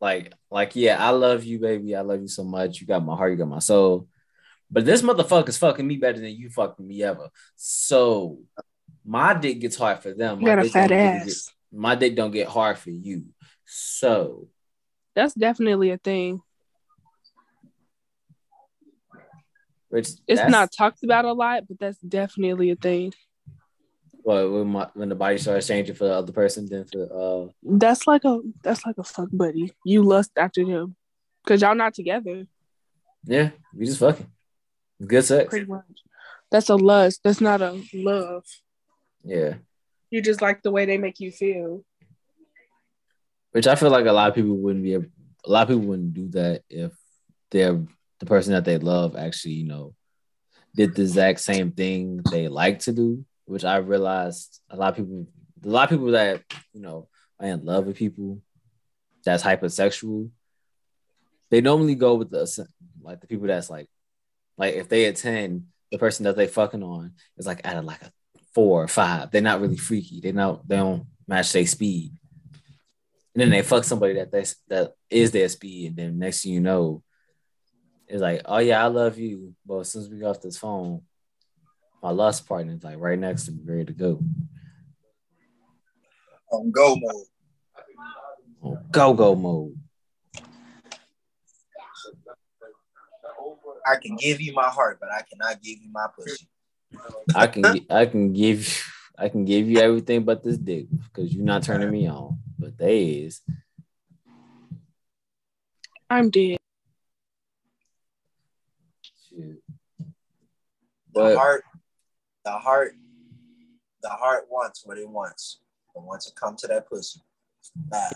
Like, like, yeah, I love you, baby. I love you so much. You got my heart, you got my soul. But this motherfucker's fucking me better than you fucking me ever. So my dick gets hard for them. You got a fat ass. Get, my dick don't get hard for you. So that's definitely a thing. Which it's not talked about a lot, but that's definitely a thing. Well, when, my, when the body starts changing for the other person, then for uh, that's like a that's like a fuck buddy. You lust after him because y'all not together. Yeah, we just fucking good sex. Pretty much. That's a lust. That's not a love. Yeah. You just like the way they make you feel. Which I feel like a lot of people wouldn't be able, a lot of people wouldn't do that if they're the person that they love actually, you know, did the exact same thing they like to do. Which I realized a lot of people, a lot of people that you know are in love with people that's hypersexual, they normally go with the like the people that's like, like if they attend the person that they fucking on is like at a, like a four or five. They're not really freaky. They not they don't match their speed and then they fuck somebody that they, that is their speed, and then next thing you know, it's like, oh yeah, I love you, but since we got off this phone, my lust partner is like right next to me, ready to go. On go mode. On go go mode. I can give you my heart, but I cannot give you my pussy. I can I can give I can give you everything but this dick because you're not turning me on. But they is. I'm dead. Shit. But the heart, the heart, the heart wants what it wants. But once it comes to come to that pussy, bad.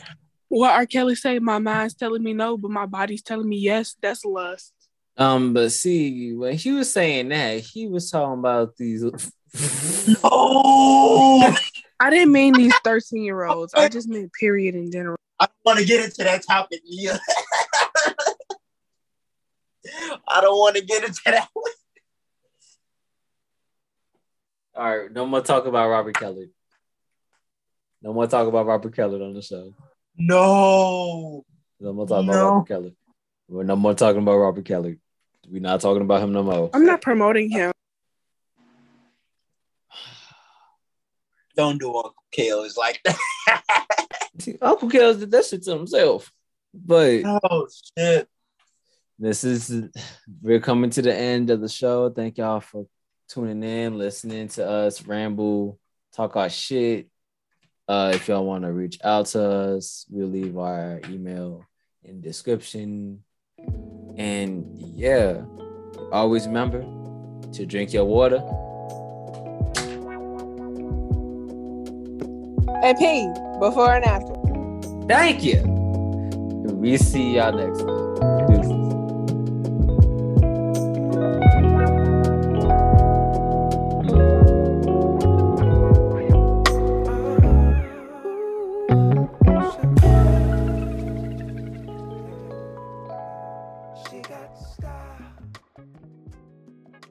What R. Kelly say? My mind's telling me no, but my body's telling me yes. That's lust. Um, but see, when he was saying that, he was talking about these no, I didn't mean these 13 year olds. I just meant period in general. I don't want to get into that topic, Mia. I don't want to get into that one. All right, no more talk about Robert Kelly. No more talk about Robert Kelly on the show. No. No more talk no. about Robert Kelly. We're no more talking about Robert Kelly. We're not talking about him no more. I'm not promoting him. Don't do Uncle Kale is like that. Uncle Kale did that shit to himself. But oh shit. This is we're coming to the end of the show. Thank y'all for tuning in, listening to us ramble, talk our shit. Uh, if y'all want to reach out to us, we'll leave our email in description. And yeah, always remember to drink your water and pee before and after. Thank you. we see y'all next time.